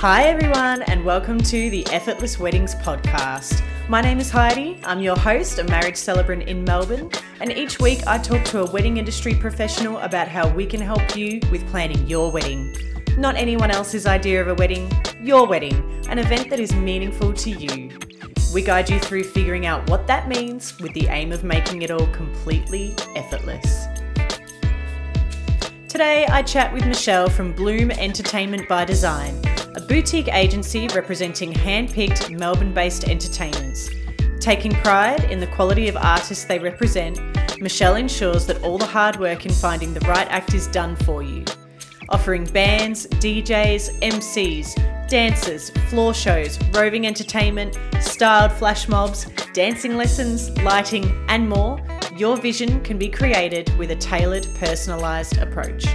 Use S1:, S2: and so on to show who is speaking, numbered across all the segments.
S1: Hi, everyone, and welcome to the Effortless Weddings podcast. My name is Heidi. I'm your host, a marriage celebrant in Melbourne, and each week I talk to a wedding industry professional about how we can help you with planning your wedding. Not anyone else's idea of a wedding, your wedding, an event that is meaningful to you. We guide you through figuring out what that means with the aim of making it all completely effortless. Today, I chat with Michelle from Bloom Entertainment by Design boutique agency representing hand picked Melbourne based entertainers. Taking pride in the quality of artists they represent, Michelle ensures that all the hard work in finding the right act is done for you. Offering bands, DJs, MCs, dancers, floor shows, roving entertainment, styled flash mobs, dancing lessons, lighting, and more, your vision can be created with a tailored, personalised approach.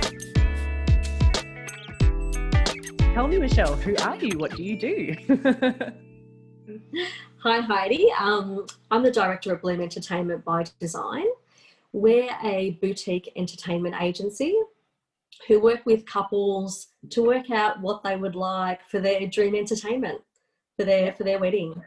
S1: Tell me, Michelle, who are you? What do you do?
S2: Hi, Heidi. Um, I'm the director of Bloom Entertainment by Design. We're a boutique entertainment agency who work with couples to work out what they would like for their dream entertainment for their for their wedding.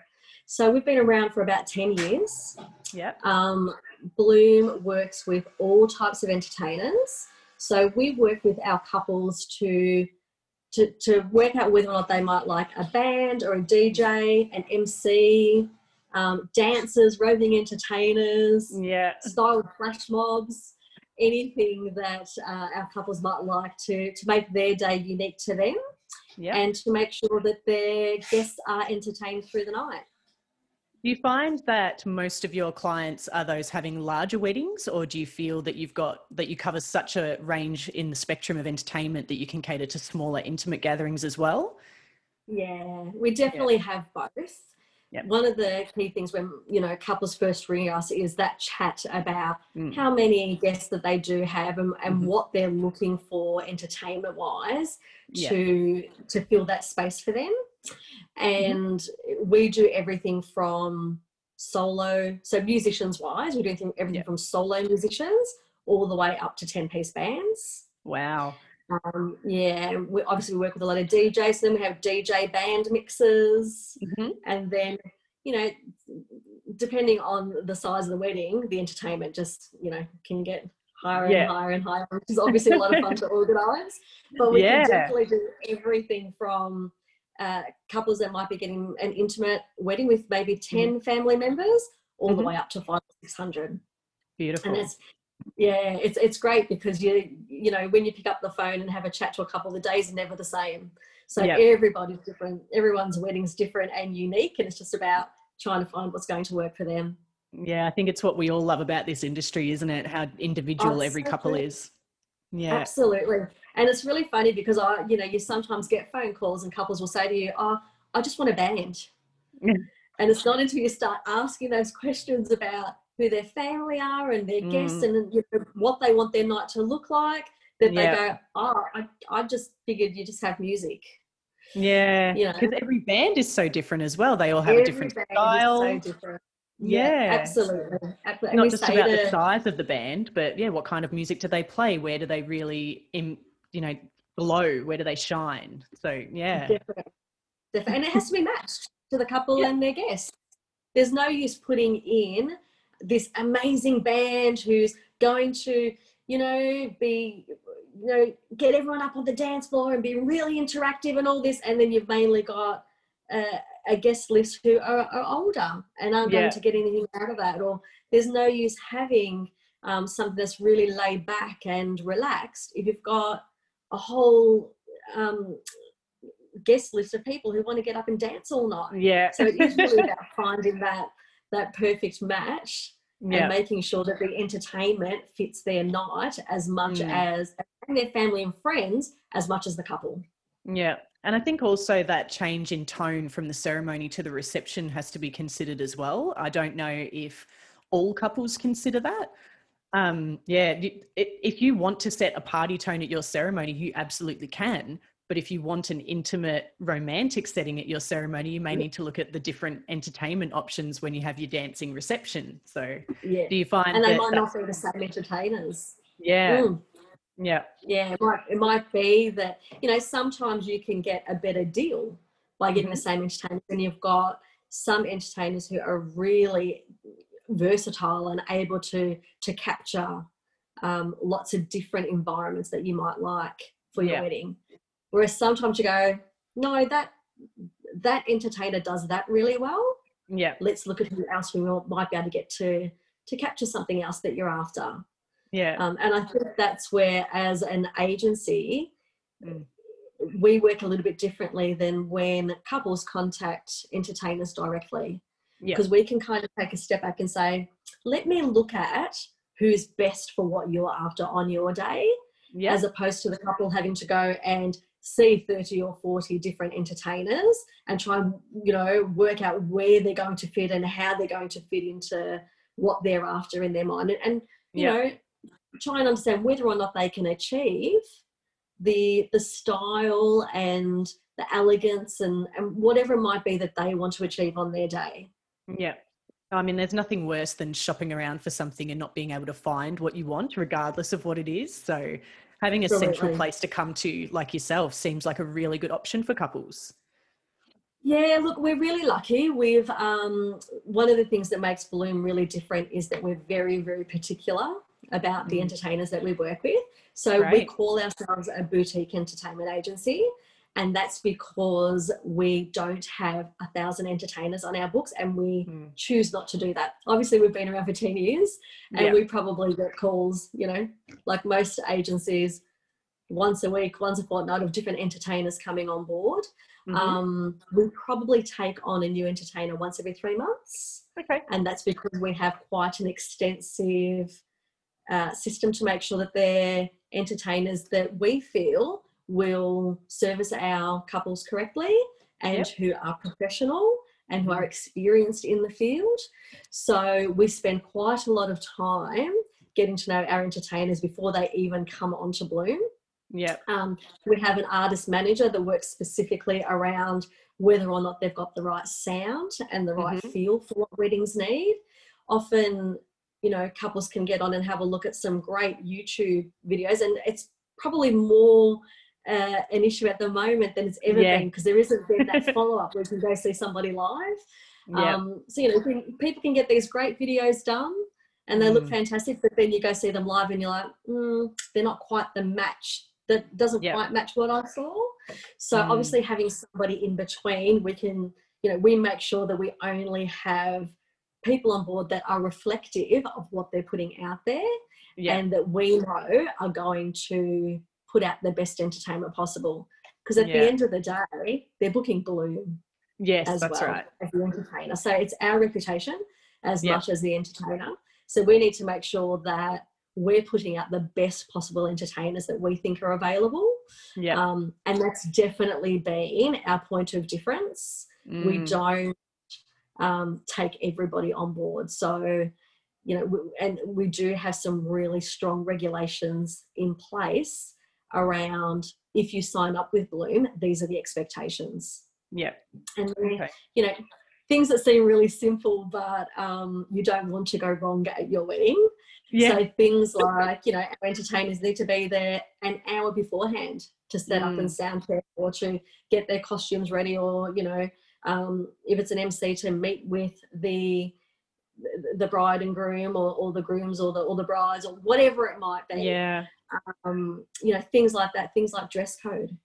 S2: So we've been around for about 10 years.
S1: Yeah.
S2: Um, Bloom works with all types of entertainers. So we work with our couples to to, to work out whether or not they might like a band or a DJ, an MC, um, dancers, roving entertainers,
S1: yeah,
S2: style flash mobs, anything that uh, our couples might like to to make their day unique to them,
S1: yeah.
S2: and to make sure that their guests are entertained through the night.
S1: Do you find that most of your clients are those having larger weddings, or do you feel that you've got that you cover such a range in the spectrum of entertainment that you can cater to smaller, intimate gatherings as well?
S2: Yeah, we definitely yeah. have both.
S1: Yep.
S2: One of the key things when you know couples first ring us is that chat about mm. how many guests that they do have and, and mm-hmm. what they're looking for entertainment wise to to fill that space for them. Mm-hmm. and mm-hmm. we do everything from solo so musicians wise we do everything yeah. from solo musicians all the way up to 10 piece bands
S1: wow
S2: um, yeah we obviously we work with a lot of djs and then we have dj band mixes
S1: mm-hmm.
S2: and then you know depending on the size of the wedding the entertainment just you know can get higher yeah. and higher and higher which is obviously a lot of fun to organize but we yeah. can definitely do everything from uh, couples that might be getting an intimate wedding with maybe 10 mm-hmm. family members all mm-hmm. the way up to five 600
S1: beautiful
S2: and it's yeah it's it's great because you you know when you pick up the phone and have a chat to a couple the days are never the same. So yep. everybody's different everyone's wedding's different and unique and it's just about trying to find what's going to work for them.
S1: Yeah i think it's what we all love about this industry isn't it? How individual oh, every so couple is yeah
S2: absolutely and it's really funny because i you know you sometimes get phone calls and couples will say to you oh i just want a band
S1: yeah.
S2: and it's not until you start asking those questions about who their family are and their mm. guests and you know, what they want their night to look like that yeah. they go oh I, I just figured you just have music
S1: yeah because you know? every band is so different as well they all have
S2: every
S1: a different style
S2: so different. Yeah, absolutely. absolutely.
S1: Not just about the size of the band, but yeah, what kind of music do they play? Where do they really, you know, glow? Where do they shine? So yeah,
S2: and it has to be matched to the couple yeah. and their guests. There's no use putting in this amazing band who's going to, you know, be, you know, get everyone up on the dance floor and be really interactive and all this, and then you've mainly got. Uh, a guest list who are, are older and aren't yeah. going to get anything out of that or there's no use having um, something that's really laid back and relaxed if you've got a whole um, guest list of people who want to get up and dance all night
S1: yeah
S2: so it is really about finding that that perfect match yeah. and making sure that the entertainment fits their night as much mm. as and their family and friends as much as the couple
S1: yeah and I think also that change in tone from the ceremony to the reception has to be considered as well. I don't know if all couples consider that. Um, yeah, if you want to set a party tone at your ceremony, you absolutely can. But if you want an intimate, romantic setting at your ceremony, you may need to look at the different entertainment options when you have your dancing reception. So,
S2: yeah.
S1: do you find
S2: and they might not be the same entertainers?
S1: Yeah. Mm. Yeah.
S2: Yeah, it might, it might be that, you know, sometimes you can get a better deal by getting
S1: Mhm.
S2: the same entertainers, and you've got some entertainers who are really versatile and able to to capture um, lots of different environments that you might like for your
S1: Yeah.
S2: wedding. Whereas sometimes you go, no, that that entertainer does that really well.
S1: Yeah.
S2: Let's look at who else we might be able to get to to capture something else that you're after.
S1: Yeah.
S2: Um, and I think that's where, as an agency,
S1: Mm.
S2: we work a little bit differently than when couples contact entertainers directly.
S1: Yeah.
S2: Because we can kind of take a step back and say, let me look at who's best for what you're after on your day,
S1: Yeah.
S2: as opposed to the couple having to go and see 30 or 40 different entertainers and try and, you know, work out where they're going to fit and how they're going to fit into what they're after in their mind. And, and you
S1: Yeah.
S2: know, try and understand whether or not they can achieve the the style and the elegance and, and whatever it might be that they want to achieve on their day.
S1: Yeah. I mean, there's nothing worse than shopping around for something and not being able to find what you want, regardless of what it is. So, having a central place to come to, like yourself, seems like a really good option for couples.
S2: Yeah, look, we're really lucky. We've um, one of the things that makes Bloom really different is that we're very, very particular about the
S1: Mm.
S2: entertainers that we work with. So we call ourselves a boutique entertainment agency, and that's because we don't have a thousand entertainers on our books, and we
S1: Mm.
S2: choose not to do that. Obviously, we've been around for ten years, and we probably get calls, you know, like most agencies, once a week, once a fortnight of different entertainers coming on board.
S1: Mhm.
S2: Um, we probably take on a new entertainer once every three months,
S1: okay.
S2: and that's because we have quite an extensive uh, system to make sure that they're entertainers that we feel will service our couples correctly and
S1: Yep.
S2: who are professional and who are experienced in the field. So we spend quite a lot of time getting to know our entertainers before they even come onto Bloom.
S1: Yeah.
S2: Um, we have an artist manager that works specifically around whether or not they've got the right sound and the right
S1: Mhm.
S2: feel for what weddings need. Often, you know, couples can get on and have a look at some great YouTube videos, and it's probably more uh, an issue at the moment than it's ever
S1: Yeah.
S2: been because there isn't been that follow up where you can go see somebody live.
S1: Yeah.
S2: Um, so you know, can, people can get these great videos done, and they look
S1: Mm.
S2: fantastic. But then you go see them live, and you're like, mm, they're not quite the match. That doesn't
S1: Yeah.
S2: quite match what I saw. So
S1: Mm.
S2: obviously, having somebody in between, we can, you know, we make sure that we only have people on board that are reflective of what they're putting out there,
S1: yeah.
S2: and that we know are going to put out the best entertainment possible. Because at
S1: Yeah.
S2: the end of the day, they're booking Bloom
S1: yes,
S2: as
S1: that's
S2: well
S1: right.
S2: as the entertainer. So it's our reputation as
S1: Yep.
S2: much as the entertainer. So we need to make sure that we're putting out the best possible entertainers that we think are available.
S1: Yeah.
S2: Um, and that's definitely been our point of difference. We
S1: Mm.
S2: don't um, take everybody on board. So, you know, w- and we do have some really strong regulations in place around if you sign up with Bloom, these are the expectations
S1: Yeah.
S2: and
S1: Okay.
S2: you know things that seem really simple but um, you don't want to go wrong at your wedding
S1: Yeah.
S2: so things like you know our entertainers need to be there an hour beforehand to set up and
S1: Mm.
S2: sound check or to get their costumes ready or you know um, if it's an mc to meet with the the bride and groom or, or the grooms or the or the brides or whatever it might be
S1: yeah.
S2: um, you know things like that things like dress code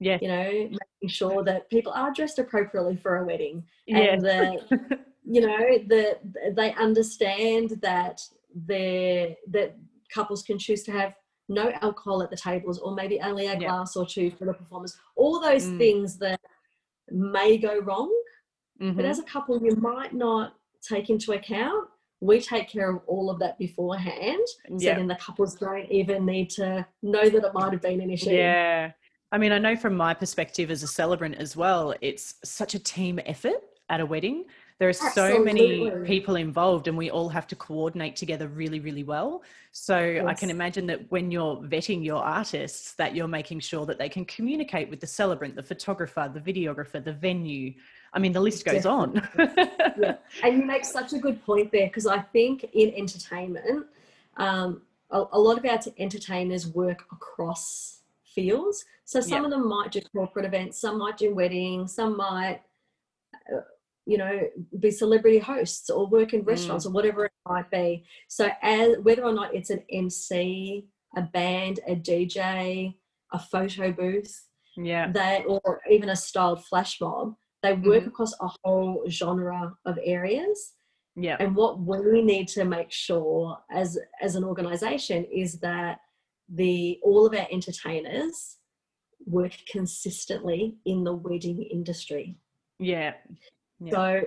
S1: Yeah.
S2: you know making sure that people are dressed appropriately for a wedding
S1: Yeah.
S2: and that you know that they understand that they that couples can choose to have no alcohol at the tables or maybe only a
S1: Yeah.
S2: glass or two for the performers all those
S1: Mm.
S2: things that may go wrong but
S1: Mhm.
S2: as a couple you might not take into account we take care of all of that beforehand so
S1: yeah.
S2: then the couples don't even need to know that it might have been an issue
S1: Yeah. I mean, I know from my perspective as a celebrant as well, it's such a team effort at a wedding. There are so many people involved, and we all have to coordinate together really, really well. So I can imagine that when you're vetting your artists, that you're making sure that they can communicate with the celebrant, the photographer, the videographer, the venue. I mean, the list goes on.
S2: Yeah. And you make such a good point there because I think in entertainment, um, a, a lot of our entertainers work across fields. So some
S1: Yeah.
S2: of them might do corporate events, some might do weddings, some might, you know, be celebrity hosts or work in restaurants or whatever it might be. So as whether or not it's an MC, a band, a DJ, a photo booth,
S1: Yeah.
S2: they or even a styled flash mob, they work
S1: Mhm.
S2: across a whole genre of areas.
S1: Yeah.
S2: And what we need to make sure as as an organization is that the all of our entertainers work consistently in the wedding industry.
S1: Yeah. Yeah.
S2: So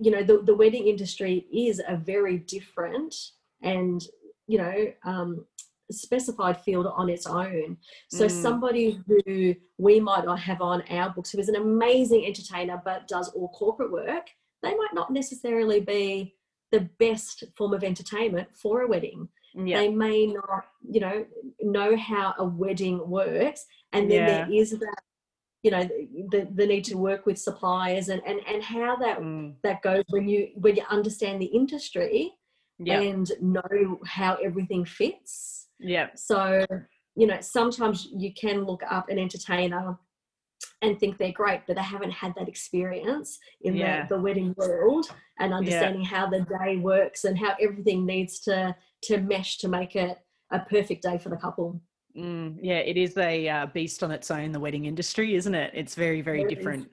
S2: you know the, the wedding industry is a very different and you know um, specified field on its own. So
S1: Mm.
S2: somebody who we might not have on our books who is an amazing entertainer but does all corporate work, they might not necessarily be the best form of entertainment for a wedding.
S1: Yeah.
S2: They may not, you know, know how a wedding works. And then there is that, you know, the, the need to work with suppliers and, and, and how that
S1: Mm.
S2: that goes when you when you understand the industry
S1: Yeah.
S2: and know how everything fits.
S1: Yeah.
S2: So, you know, sometimes you can look up an entertainer and think they're great, but they haven't had that experience in
S1: Yeah.
S2: the, the wedding world and understanding how the day works and how everything needs to to mesh to make it a perfect day for the couple.
S1: Mm, yeah, it is a uh, beast on its own, the wedding industry, isn't it? It's very, very
S2: It
S1: different.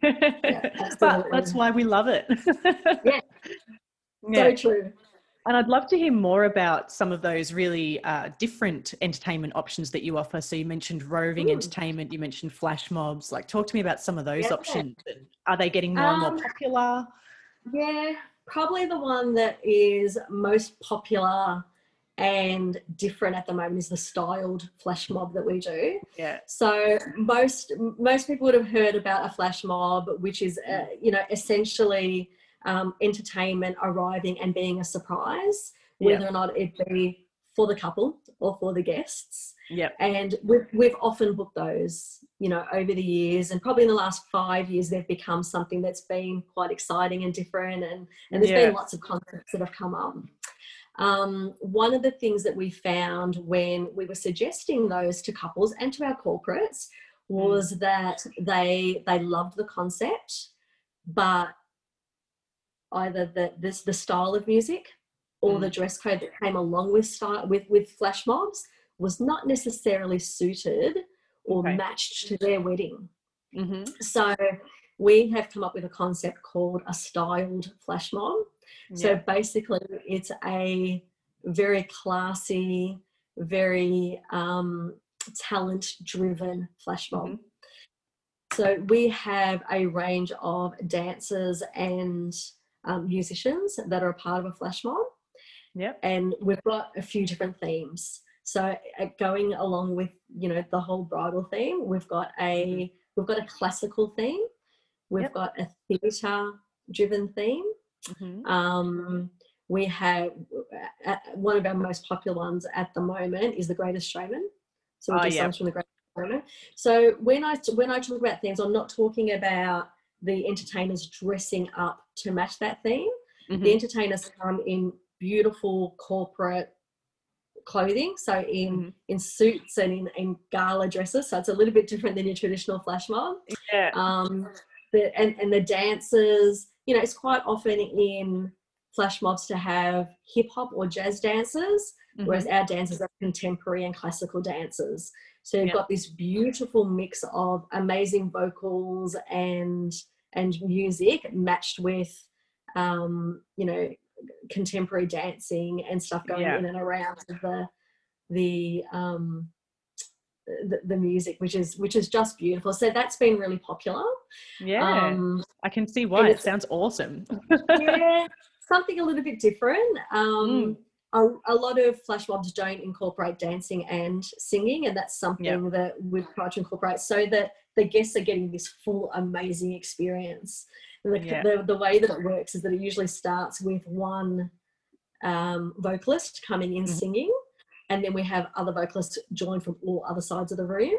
S1: but that's why we love it.
S2: Yeah.
S1: Yeah.
S2: So true.
S1: And I'd love to hear more about some of those really uh, different entertainment options that you offer. So you mentioned roving
S2: Mm.
S1: entertainment, you mentioned flash mobs. Like, talk to me about some of those
S2: Yeah.
S1: options. Are they getting more and more
S2: Um,
S1: popular?
S2: Yeah, probably the one that is most popular and different at the moment is the styled flash mob that we do.
S1: Yeah.
S2: So most most people would have heard about a flash mob, which is uh, you know essentially um, entertainment arriving and being a surprise,
S1: Yeah.
S2: whether or not it be for the couple or for the guests.
S1: Yeah.
S2: And we've, we've often booked those, you know, over the years. And probably in the last five years, they've become something that's been quite exciting and different. And, and there's
S1: Yeah.
S2: been lots of concepts that have come up. Um, one of the things that we found when we were suggesting those to couples and to our corporates was that they they loved the concept, but either the this the style of music or the dress code that came along with style with with flash mobs was not necessarily suited or
S1: Okay.
S2: matched to their wedding.
S1: hmm
S2: So we have come up with a concept called a styled flash mob. So basically, it's a very classy, very um, talent driven flash mob.
S1: Mhm.
S2: So we have a range of dancers and um, musicians that are a part of a flash mob
S1: Yep.
S2: and we've got a few different themes. So uh, going along with you know the whole bridal theme, we've got a we've got a classical theme, we've
S1: Yep.
S2: got a theatre driven theme.
S1: Hmm
S2: Um, we have uh, one of our most popular ones at the moment is the Greatest Showman. So we
S1: Oh,
S2: do
S1: yeah.
S2: songs from the Greatest Showman. So when I when I talk about themes, I'm not talking about the entertainers dressing up to match that theme
S1: hmm
S2: the entertainers come in beautiful corporate clothing so in
S1: Mhm.
S2: in suits and in, in gala dresses so it's a little bit different than your traditional flash mob
S1: Yeah.
S2: um the, and, and the dancers you know it's quite often in flash mobs to have hip hop or jazz dancers
S1: Mhm.
S2: whereas our dancers are contemporary and classical dancers so you've
S1: Yeah.
S2: got this beautiful mix of amazing vocals and and music matched with um, you know contemporary dancing and stuff going
S1: Yeah.
S2: in and around the the um the, the music which is which is just beautiful so that's been really popular
S1: yeah.
S2: um
S1: I can see why. It sounds awesome.
S2: yeah something a little bit different um
S1: Mm.
S2: a, a lot of flash mobs don't incorporate dancing and singing and that's something that we've tried to incorporate so that the guests are getting this full amazing experience the,
S1: Yeah.
S2: the, the way that it works is that it usually starts with one um, vocalist coming in
S1: Mhm.
S2: singing and then we have other vocalists join from all other sides of the room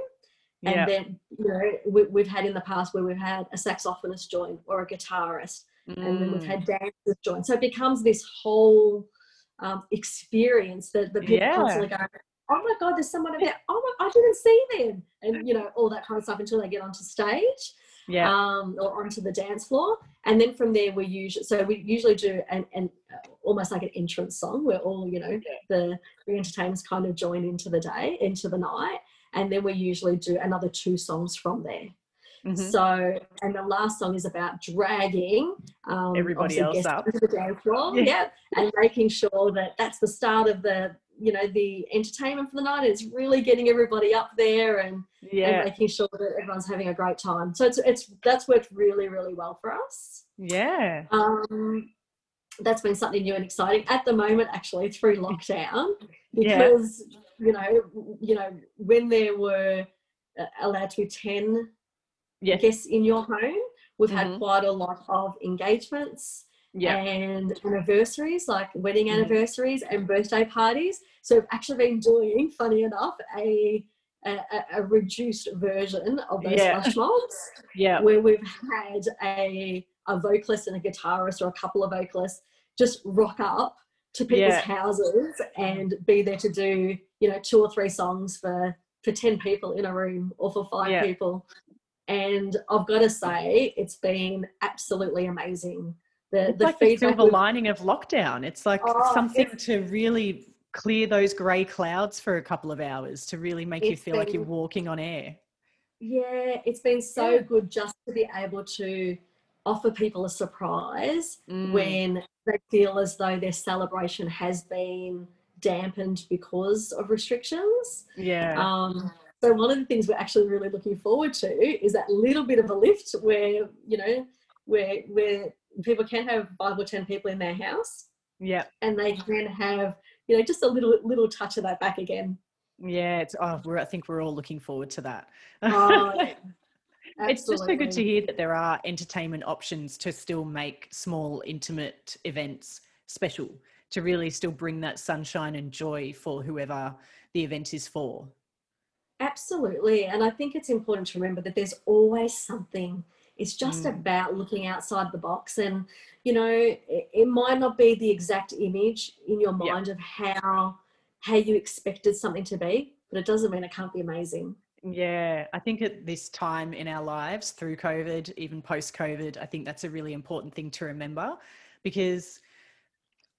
S2: and then you know we, we've had in the past where we've had a saxophonist join or a guitarist and then we've
S1: Mm.
S2: had dancers join. So it becomes this whole um, experience that the people
S1: Yeah.
S2: constantly go, oh my god, there's someone over there. Oh my, I didn't see them, and you know all that kind of stuff until they get onto stage
S1: Yeah.
S2: um, or onto the dance floor. And then from there, we usually so we usually do an, an uh, almost like an entrance song where all you know the the entertainers kind of join into the day, into the night, and then we usually do another two songs from there.
S1: Mhm.
S2: So, and the last song is about dragging um,
S1: Everybody else up.
S2: into the dance floor,
S1: Yeah.
S2: yeah. and making sure that that's the start of the you know the entertainment for the night. It's really getting everybody up there and and making sure that everyone's having a great time. So it's it's that's worked really really well for us.
S1: Yeah.
S2: Um, that's been something new and exciting at the moment, actually through lockdown,
S1: Yeah.
S2: because you know you know when there were uh, allowed to be ten
S1: Yes.
S2: guests in your home, we've
S1: Mhm.
S2: had quite a lot of engagements
S1: Yeah.
S2: and anniversaries, like wedding
S1: Mhm.
S2: anniversaries and birthday parties. So we've actually been doing, funny enough, a a, a- a reduced version of those
S1: Yeah.
S2: flash mobs
S1: Yeah.
S2: where we've had a a vocalist and a guitarist or a couple of vocalists just rock up to people's
S1: Yeah.
S2: houses and be there to do you know two or three songs for for 10 people in a room or for five
S1: Yeah.
S2: people and i've got to say it's been absolutely amazing the,
S1: It's
S2: the
S1: like the silver lining of lockdown. It's like
S2: Oh,
S1: something
S2: it's-
S1: to really clear those grey clouds for a couple of hours to really make you
S2: It's
S1: feel like you're walking on air.
S2: yeah it's been so
S1: Yeah.
S2: good just to be able to offer people a surprise
S1: Mm.
S2: when they feel as though their celebration has been dampened because of restrictions.
S1: Yeah.
S2: Um, so one of the things we're actually really looking forward to is that little bit of a lift where you know where where people can have five or ten people in their house
S1: yeah.
S2: and they can have you know just a little little touch of that back again.
S1: Yeah. It's oh we're I think we're all looking forward to that.
S2: Oh, yeah.
S1: It's just so good to hear that there are entertainment options to still make small, intimate events special, to really still bring that sunshine and joy for whoever the event is for.
S2: Absolutely. And I think it's important to remember that there's always something. It's just
S1: Mm.
S2: about looking outside the box. And, you know, it, it might not be the exact image in your mind of how how you expected something to be, but it doesn't mean it can't be amazing.
S1: Yeah, I think at this time in our lives, through COVID, even post COVID, I think that's a really important thing to remember because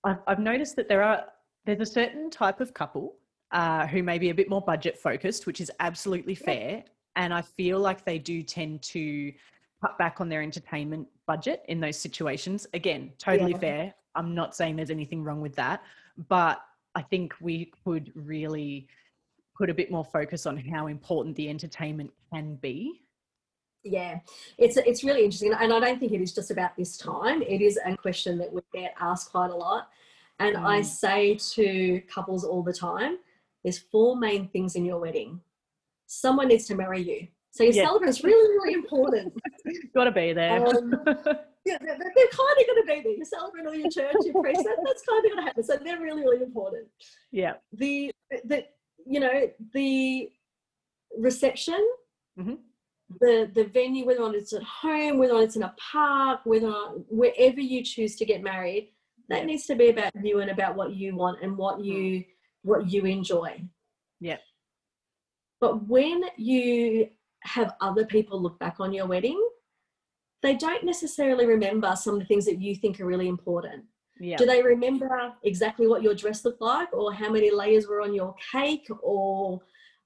S1: I've, I've noticed that there are there's a certain type of couple uh, who may be a bit more budget focused, which is absolutely fair, and I feel like they do tend to cut back on their entertainment budget in those situations. Again, totally
S2: Yeah.
S1: fair. I'm not saying there's anything wrong with that, but I think we could really put a bit more focus on how important the entertainment can be.
S2: Yeah, it's it's really interesting, and I don't think it is just about this time. It is a question that we get asked quite a lot, and I
S1: Mm.
S2: say to couples all the time: there's four main things in your wedding. Someone needs to marry you, so your
S1: Yeah.
S2: celebrant's really really important.
S1: Got to be there.
S2: Um, yeah, they're, they're kind of going to be there. Your celebrant or your church, your priest, that, that's kind of going to happen. So they're really really important.
S1: yeah.
S2: The the you know the reception
S1: Mhm.
S2: the the venue, whether or not it's at home, whether or not it's in a park, whether or not wherever you choose to get married, that
S1: Yeah.
S2: needs to be about you and about what you want and what you what you enjoy.
S1: Yeah.
S2: But when you have other people look back on your wedding, they don't necessarily remember some of the things that you think are really important.
S1: Yeah.
S2: Do they remember exactly what your dress looked like, or how many layers were on your cake, or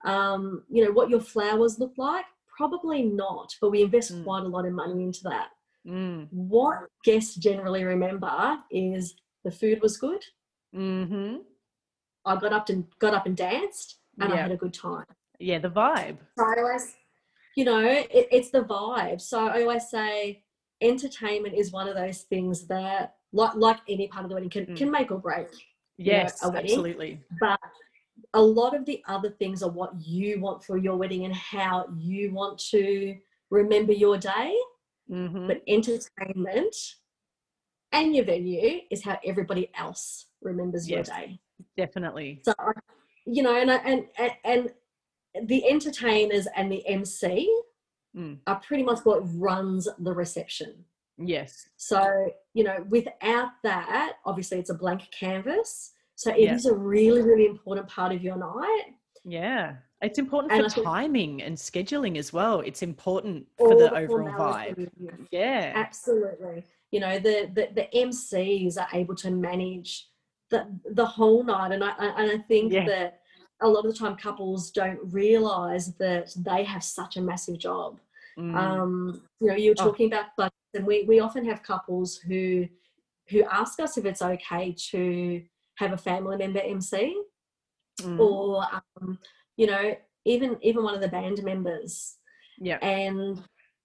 S2: um, you know what your flowers looked like? Probably not. But we invest
S1: Mm.
S2: quite a lot of money into that.
S1: Mm.
S2: What guests generally remember is the food was good.
S1: hmm
S2: I got up and got up and danced, and I had a good time.
S1: Yeah. The vibe.
S2: Always, you know, it, it's the vibe. So I always say entertainment is one of those things that, like like any part of the wedding, can,
S1: Mm.
S2: can make or break. you know,
S1: Yes. absolutely.
S2: But a lot of the other things are what you want for your wedding and how you want to remember your day.
S1: hmm
S2: But entertainment and your venue is how everybody else remembers your day.
S1: Definitely.
S2: So, you know, and, I- and and and the entertainers and the MC
S1: Mm.
S2: are pretty much what runs the reception.
S1: Yes.
S2: So, you know, without that, obviously it's a blank canvas. So it is a really, really important part of your night.
S1: Yeah. It's important
S2: And
S1: for timing and scheduling as well. It's important for the
S2: the
S1: overall vibe. Yeah.
S2: Absolutely. You know, the, the, the MCs are able to manage the, the whole night. And I, I- and I think
S1: Yeah.
S2: that a lot of the time couples don't realize that they have such a massive job.
S1: Mm.
S2: Um, you know, you were
S1: Oh.
S2: talking about budgets, and we, we often have couples who who ask us if it's okay to have a family member MC
S1: Mm.
S2: or um, you know even even one of the band members
S1: yeah.
S2: and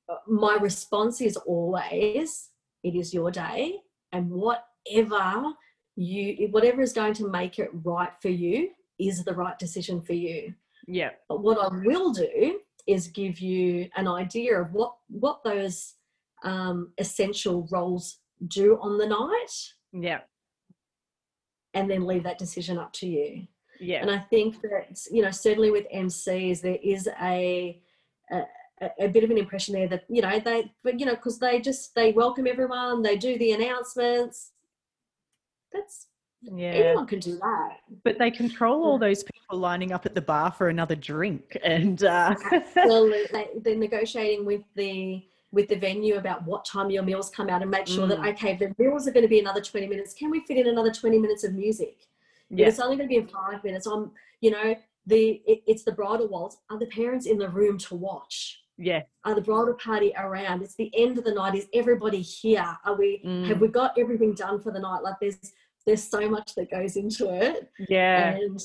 S2: uh, my response is always it is your day and whatever you whatever is going to make it right for you is the right decision for you
S1: Yeah.
S2: but what i will do is give you an idea of what what those um, essential roles do on the night
S1: Yeah.
S2: and then leave that decision up to you
S1: Yeah.
S2: And I think that, you know, certainly with MCs, there is a, a, a bit of an impression there that, you know, they, but, you know, because they just, they welcome everyone, they do the announcements. That's,
S1: Yeah.
S2: anyone can do that.
S1: But they control all those people lining up at the bar for another drink. And uh,
S2: Well, they, they're negotiating with the, with the venue about what time your meals come out and make sure that,
S1: Mm.
S2: okay, the meals are going to be another 20 minutes, can we fit in another 20 minutes of music?
S1: Yeah.
S2: it's only going to be in five minutes, I'm, you know, the, it, it's the bridal waltz. Are the parents in the room to watch?
S1: Yeah.
S2: are the bridal party around it's the end of the night is everybody here are we have
S1: Mm.
S2: we got everything done for the night like there's there's so much that goes into it
S1: Yeah.
S2: and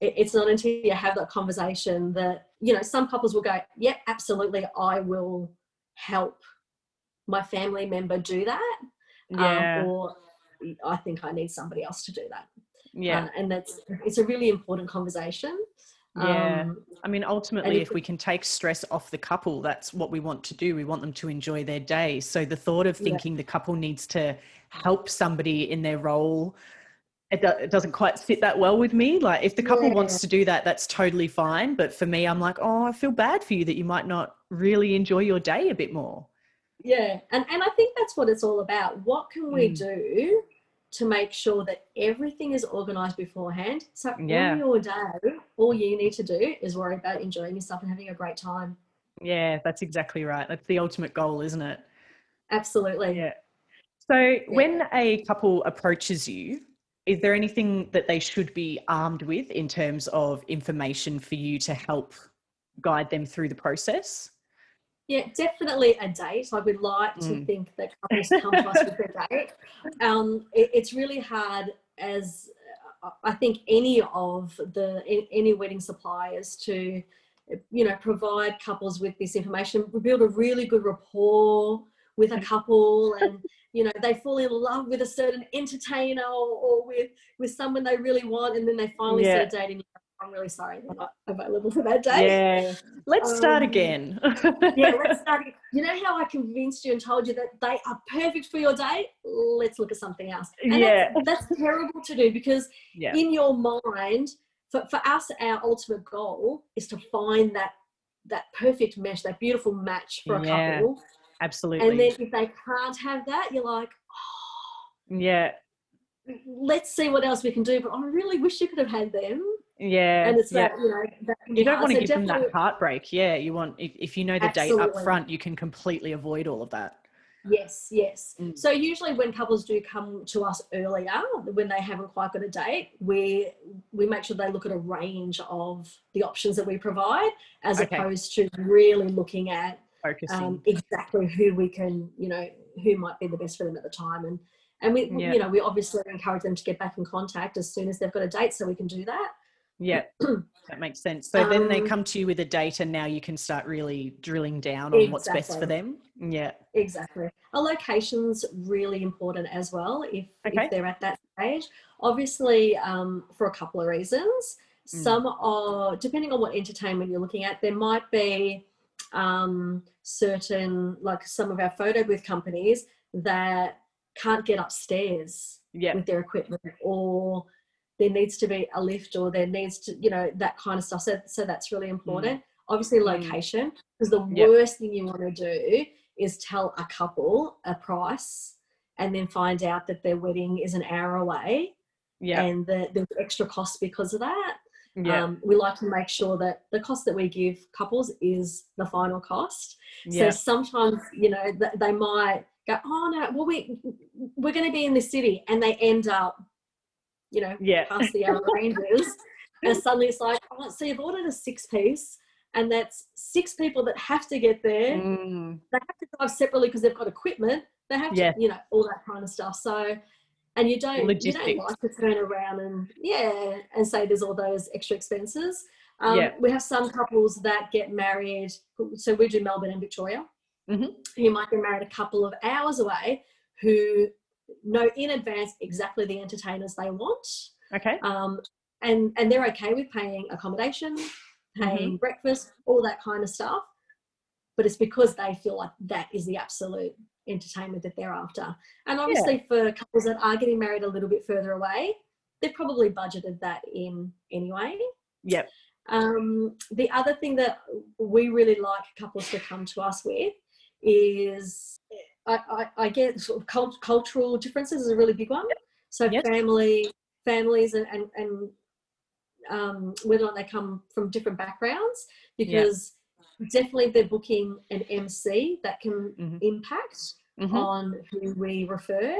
S2: it, it's not until you have that conversation that you know some couples will go yeah absolutely i will help my family member do that
S1: Yeah.
S2: um, or i think i need somebody else to do that
S1: yeah.
S2: Uh, and that's it's a really important conversation
S1: Yeah.
S2: um,
S1: I mean, ultimately,
S2: if
S1: if we can take stress off the couple, that's what we want to do. We want them to enjoy their day. So the thought of
S2: Yeah.
S1: thinking the couple needs to help somebody in their role, it, do- it doesn't quite sit that well with me. Like, if the couple
S2: Yeah.
S1: wants to do that, that's totally fine. But for me, I'm like, oh, I feel bad for you that you might not really enjoy your day a bit more.
S2: Yeah, and and I think that's what it's all about. What can we
S1: Mm.
S2: do to make sure that everything is organized beforehand? So
S1: Yeah.
S2: on your day, all you need to do is worry about enjoying yourself and having a great time.
S1: Yeah, that's exactly right. That's the ultimate goal, isn't it?
S2: Absolutely.
S1: Yeah. So when a couple approaches you, is there anything that they should be armed with in terms of information for you to help guide them through the process?
S2: Yeah, definitely a date. I would like to
S1: Mm.
S2: think that couples come to us with a date. Um, it- it's really hard as I think any of the any wedding suppliers to you know provide couples with this information. Build a really good rapport with a mm. couple, and you know they fall in love with a certain entertainer or, or with with someone they really want, and then they finally
S1: Yeah.
S2: start dating. I'm really sorry, they're not available for that day.
S1: Yeah. Let's start
S2: Um,
S1: again.
S2: yeah, let's start. again. You know how I convinced you and told you that they are perfect for your date? Let's look at something else. And
S1: Yeah.
S2: that's, that's terrible to do because
S1: yeah.
S2: in your mind, for, for us, our ultimate goal is to find that that perfect mesh, that beautiful match for a
S1: Yeah,
S2: couple.
S1: Absolutely.
S2: And then if they can't have that, you're like,
S1: yeah.
S2: oh, let's see what else we can do. But I really wish you could have had them.
S1: Yeah.
S2: And it's
S1: yeah.
S2: that, you know, that
S1: you don't want to
S2: So
S1: give them that heartbreak. Yeah. You want, if, if you know the date up front, you can completely avoid all of that.
S2: Yes, yes.
S1: Mm.
S2: So usually when couples do come to us earlier, when they haven't quite got a date, we we make sure they look at a range of the options that we provide, as
S1: Okay.
S2: opposed to really looking at
S1: Focusing.
S2: um, exactly who we can, you know, who might be the best for them at the time. And and we,
S1: Yeah.
S2: you know, we obviously encourage them to get back in contact as soon as they've got a date, so we can do that.
S1: Yeah, that makes sense. So then they
S2: Um,
S1: come to you with a date, and now you can start really drilling down on what's best for them. Yeah,
S2: Exactly. A location's really important as well if,
S1: Okay.
S2: if they're at that stage. Obviously, um, for a couple of reasons.
S1: Mm.
S2: Some are, depending on what entertainment you're looking at, there might be um, certain, like some of our photo booth companies that can't get upstairs
S1: yeah,
S2: with their equipment or there needs to be a lift or there needs to you know that kind of stuff so, so that's really important obviously
S1: Mm.
S2: location because the
S1: Yep.
S2: worst thing you want to do is tell a couple a price and then find out that their wedding is an hour away
S1: Yeah.
S2: and the, the extra cost because of that.
S1: yeah.
S2: Um, we like to make sure that the cost that we give couples is the final cost.
S1: yeah.
S2: So sometimes, you know, th- they might go, oh no, well we we're going to be in the city, and they end up, you know,
S1: yeah.
S2: past the outer ranges, and suddenly it's like, oh, so you've ordered a six piece, and that's six people that have to get there.
S1: Mm,
S2: They have to drive separately because they've got equipment. They have
S1: Yeah.
S2: to, you know, all that kind of stuff. So. And you don't, you don't like to turn around and yeah, and say there's all those extra expenses. Um,
S1: Yeah.
S2: We have some couples that get married. So we do Melbourne and Victoria.
S1: Mhm.
S2: You might get married a couple of hours away who know in advance exactly the entertainers they want.
S1: okay.
S2: Um, and, and they're okay with paying accommodation, paying breakfast, all that kind of stuff. But it's because they feel like that is the absolute entertainment that they're after. And obviously, for couples that are getting married a little bit further away, they've probably budgeted that in anyway.
S1: Yep.
S2: Um, the other thing that we really like couples to come to us with is I, I, I get sort of cult, cultural differences is a really big one. So
S1: Yes.
S2: family, families, and and, and um, whether or not they come from different backgrounds, because definitely they're booking an MC that can
S1: Mhm.
S2: impact
S1: Mhm.
S2: on who we refer,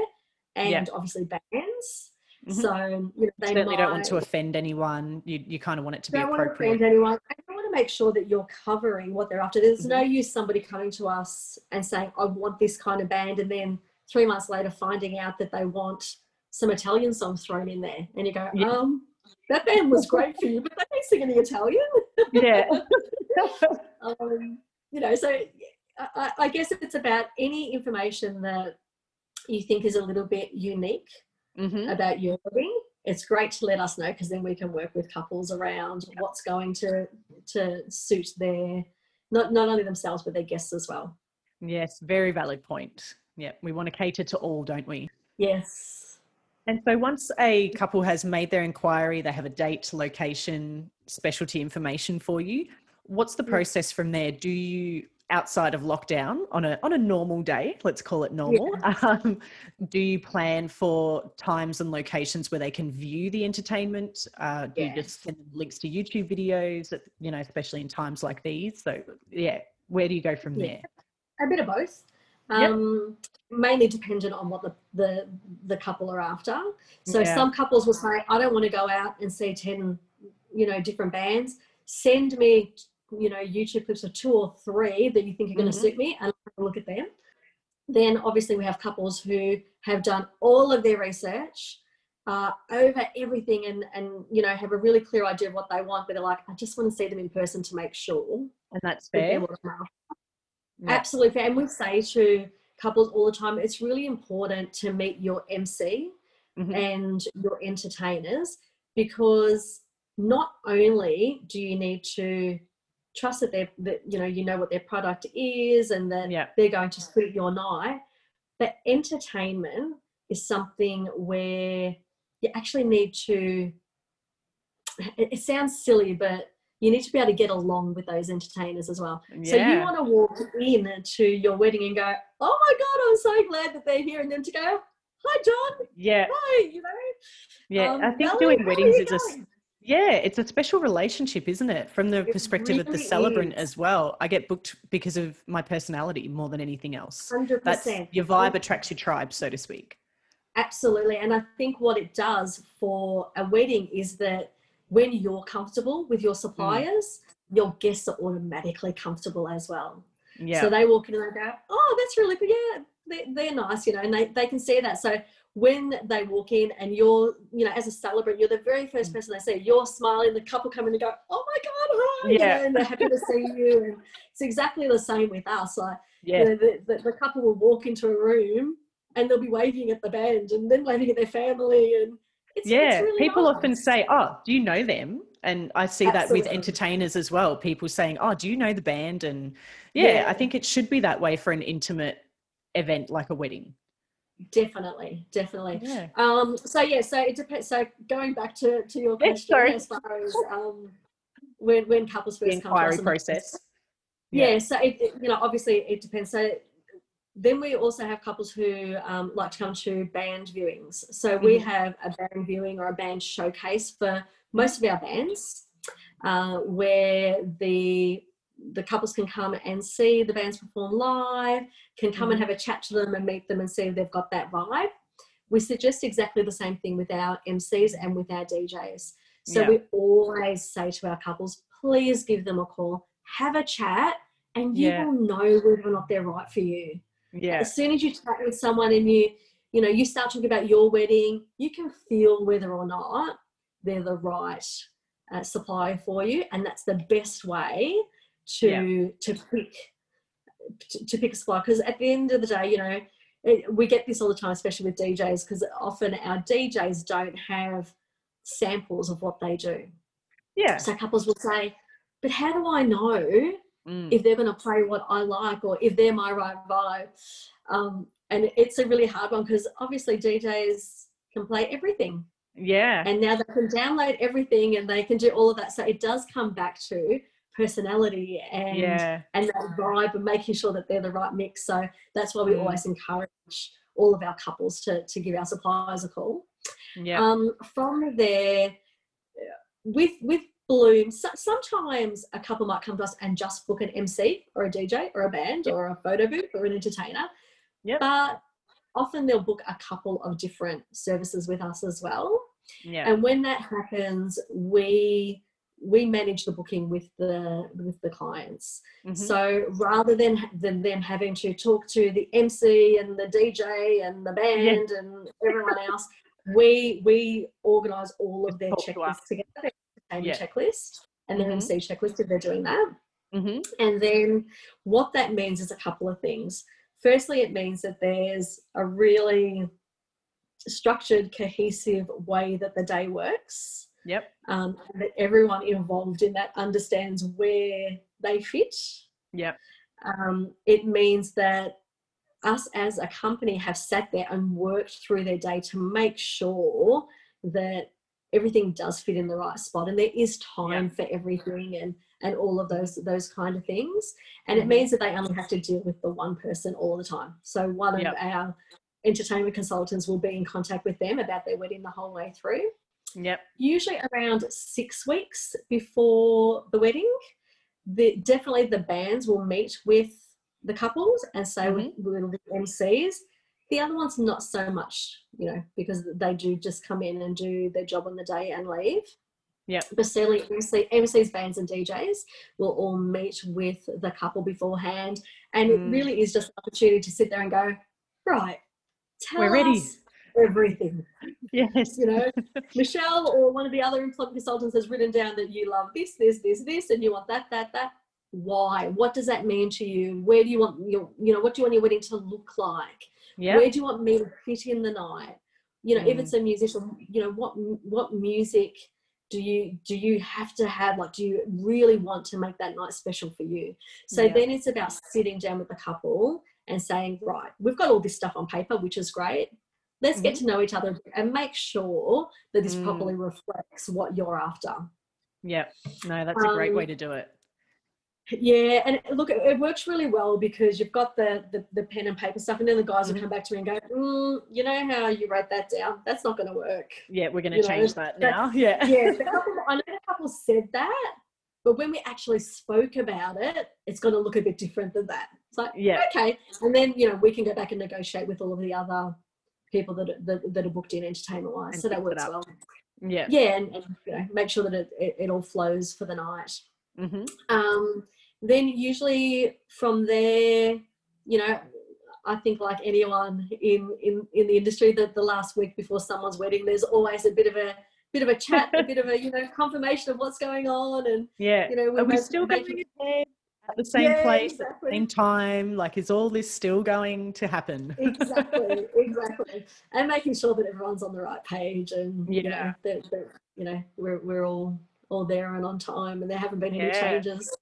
S2: and
S1: Yeah.
S2: obviously bands.
S1: Mhm.
S2: So you know, they
S1: Certainly don't want to offend anyone. You you kind of want it to be
S2: don't want to
S1: appropriate.
S2: Offend anyone. I don't want to make sure that you're covering what they're after. There's no
S1: Mm-hmm.
S2: use somebody coming to us and saying, I want this kind of band, and then three months later finding out that they want some Italian songs thrown in there. And you go,
S1: Yeah.
S2: um, that band was great for you, but they ain't singing the Italian.
S1: yeah.
S2: um, you know, so I, I guess it's about any information that you think is a little bit unique
S1: hmm
S2: about your wedding, it's great to let us know because then we can work with couples around what's going to to suit their not not only themselves but their guests as well.
S1: Yes. Very valid point. Yeah. We want to cater to all, don't we?
S2: Yes.
S1: And so once a couple has made their inquiry, they have a date, location, specialty information for you. What's the
S2: Mm.
S1: process from there? Do you outside of lockdown on a on a normal day, let's call it normal, um, do you plan for times and locations where they can view the entertainment? Uh, do you just send them links to YouTube videos, that, you know, especially in times like these? So yeah, where do you go from
S2: Yeah.
S1: there?
S2: A bit of both.
S1: Yep.
S2: Um, mainly dependent on what the, the the couple are after. So
S1: Yeah.
S2: some couples will say, I don't want to go out and see 10, you know, different bands. Send me, you know, YouTube clips of two or three that you think are going
S1: Mhm.
S2: to suit me and I'll have a look at them. Then obviously we have couples who have done all of their research uh, over everything and, and, you know, have a really clear idea of what they want, but they're like, I just want to see them in person to make sure
S1: And that's fair. Yeah.
S2: Absolutely fair. And we say to couples all the time, it's really important to meet your MC
S1: Mhm.
S2: and your entertainers because not only do you need to trust that they're that you know you know what their product is and that
S1: Yeah.
S2: they're going to suit your night, but entertainment is something where you actually need to it, sounds silly, but you need to be able to get along with those entertainers as well. So you want to walk in to your wedding and go, "Oh my God, I'm so glad that they're here," and then to go, "Hi, John.
S1: Yeah.
S2: Hi," you know.
S1: Yeah.
S2: um,
S1: I think
S2: Melanie,
S1: doing weddings is a
S2: going?
S1: Yeah, it's a special relationship, isn't it? From the
S2: It
S1: perspective of the celebrant
S2: is.
S1: as well. I get booked because of my personality more than anything else.
S2: Hundred
S1: That's
S2: percent.
S1: your vibe attracts your tribe, so to speak.
S2: Absolutely. And I think what it does for a wedding is that when you're comfortable with
S1: Mm.
S2: your suppliers, your guests are automatically comfortable as well.
S1: Yeah.
S2: So they walk in and they go, oh, that's really good. Yeah, they're, they're nice, you know, and they, they can see that. So when they walk in and you're, you know, as a celebrant, you're the very first
S1: Mm.
S2: person they see, you're smiling, the couple come in and go, oh my God, hi, you
S1: Yeah.
S2: know, and they're happy to see you. And it's exactly the same with us. Like,
S1: yeah.
S2: you know, the, the, the couple will walk into a room and they'll be waving at the band and then waving at their family and it's,
S1: yeah.
S2: it's really
S1: People
S2: nice.
S1: often say, Oh, do you know them? And I see that with entertainers as well. People saying, Oh, do you know the band? And yeah, I think it should be that way for an intimate event like a wedding.
S2: Definitely definitely
S1: Yeah.
S2: um so yeah so it depends so going back to to your question as far as um when when couples
S1: The
S2: first come to
S1: inquiry
S2: and-
S1: process.
S2: yeah, so it, it- you know obviously it depends so then we also have couples who um, like to come to band viewings. So we
S1: Mhm.
S2: have a band viewing or a band showcase for most of our bands, uh, where the the couples can come and see the bands perform live, can come and
S1: Mhm.
S2: have a chat to them and meet them and see if they've got that vibe. We suggest exactly the same thing with our MCs and with our DJs. So
S1: Yeah.
S2: we always say to our couples, please give them a call, have a chat, and you
S1: Yeah.
S2: will know whether or not they're right for you
S1: Yeah.
S2: as soon as you chat with someone and you you know you start talking about your wedding you can feel whether or not they're the right uh, supplier for you and that's the best way to to pick to, to pick a spot because at the end of the day you know it, we get this all the time especially with djs because often our djs don't have samples of what they do
S1: Yeah.
S2: so couples will say but how do i know
S1: Mm.
S2: if they're going to play what I like or if they're my right vibe. Um, and it's a really hard one because obviously DJs can play everything
S1: Yeah.
S2: and now they can download everything and they can do all of that. So it does come back to personality and
S1: Yeah.
S2: and that vibe and making sure that they're the right mix. So that's why we
S1: Mm.
S2: always encourage all of our couples to, to give our suppliers a call.
S1: Yeah.
S2: Um, from there, with with Bloom, so, sometimes a couple might come to us and just book an MC or a DJ or a band
S1: Yep.
S2: or a photo booth or an entertainer.
S1: Yep.
S2: But often they'll book a couple of different services with us as well.
S1: yeah.
S2: And when that happens, we we manage the booking with the with the clients.
S1: Mhm.
S2: So rather than than them having to talk to the MC and the DJ and the band and everyone else, we we organise all of their
S1: Talk to
S2: checklists together, entertainment
S1: Yeah.
S2: checklist and their
S1: Mhm.
S2: MC checklist if they're doing that.
S1: Mhm.
S2: And then what that means is a couple of things. Firstly, it means that there's a really structured, cohesive way that the day works.
S1: Yep.
S2: Um, that everyone involved in that understands where they fit.
S1: Yep.
S2: Um, it means that us as a company have sat there and worked through their day to make sure that everything does fit in the right spot and there is time for everything and and all of those those kind of things and
S1: Mhm.
S2: it means that they only have to deal with the one person all the time so one
S1: Yep.
S2: of our entertainment consultants will be in contact with them about their wedding the whole way through
S1: Yep.
S2: usually around six weeks before the wedding the definitely the bands will meet with the couples and say with, with the MCs. The other ones not so much, you know, because they do just come in and do their job on the day and leave.
S1: Yeah.
S2: But certainly MC, MCs, bands and DJs will all meet with the couple beforehand. And
S1: Mm.
S2: it really is just an opportunity to sit there and go, right, tell
S1: We're ready."
S2: Everything
S1: Yes.
S2: you know, Michelle or one of the other employment consultants has written down that you love this, this, this, this, and you want that, that, that. Why? What does that mean to you? Where do you want your, you know, what do you want your wedding to look like?
S1: Yeah.
S2: Where do you want me to fit in the night? You know, if
S1: Mm.
S2: it's a musician, you know, what what music do you do you have to have? Like, do you really want to make that night special for you? So
S1: Yeah.
S2: then it's about sitting down with the couple and saying, right, we've got all this stuff on paper, which is great. Let's get to know each other and make sure that this
S1: Mm.
S2: properly reflects what you're after.
S1: Yeah. No, that's a great way
S2: Um,
S1: to do it.
S2: Yeah, and look, it, it works really well because you've got the, the the pen and paper stuff, and then the guys
S1: Mhm.
S2: will come back to me and go, mm, "You know how you wrote that down? That's not going to work."
S1: Yeah, we're going to
S2: you know,
S1: change that now. Yeah.
S2: Yeah, couple, I know a couple said that, but when we actually spoke about it, it's going to look a bit different than that. It's like,
S1: Yeah.
S2: okay, and then you know we can go back and negotiate with all of the other people that are, that, that are booked in entertainment wise,
S1: And
S2: so that works well.
S1: Yeah.
S2: Yeah, and, and you know make sure that it, it, it all flows for the night.
S1: hmm
S2: Um, then usually from there, you know, I think like anyone in in in the industry, that the last week before someone's wedding, there's always a bit of a bit of a chat, a bit of a you know confirmation of what's going on, and
S1: Yeah.
S2: you know,
S1: Are we still going ahead at the same
S2: Yeah,
S1: place at the same time? Like, is all this still going to happen?
S2: exactly, exactly, and making sure that everyone's on the right page, and you know,
S1: Yeah.
S2: that, that you know we're we're all all there and on time, and there haven't been any changes.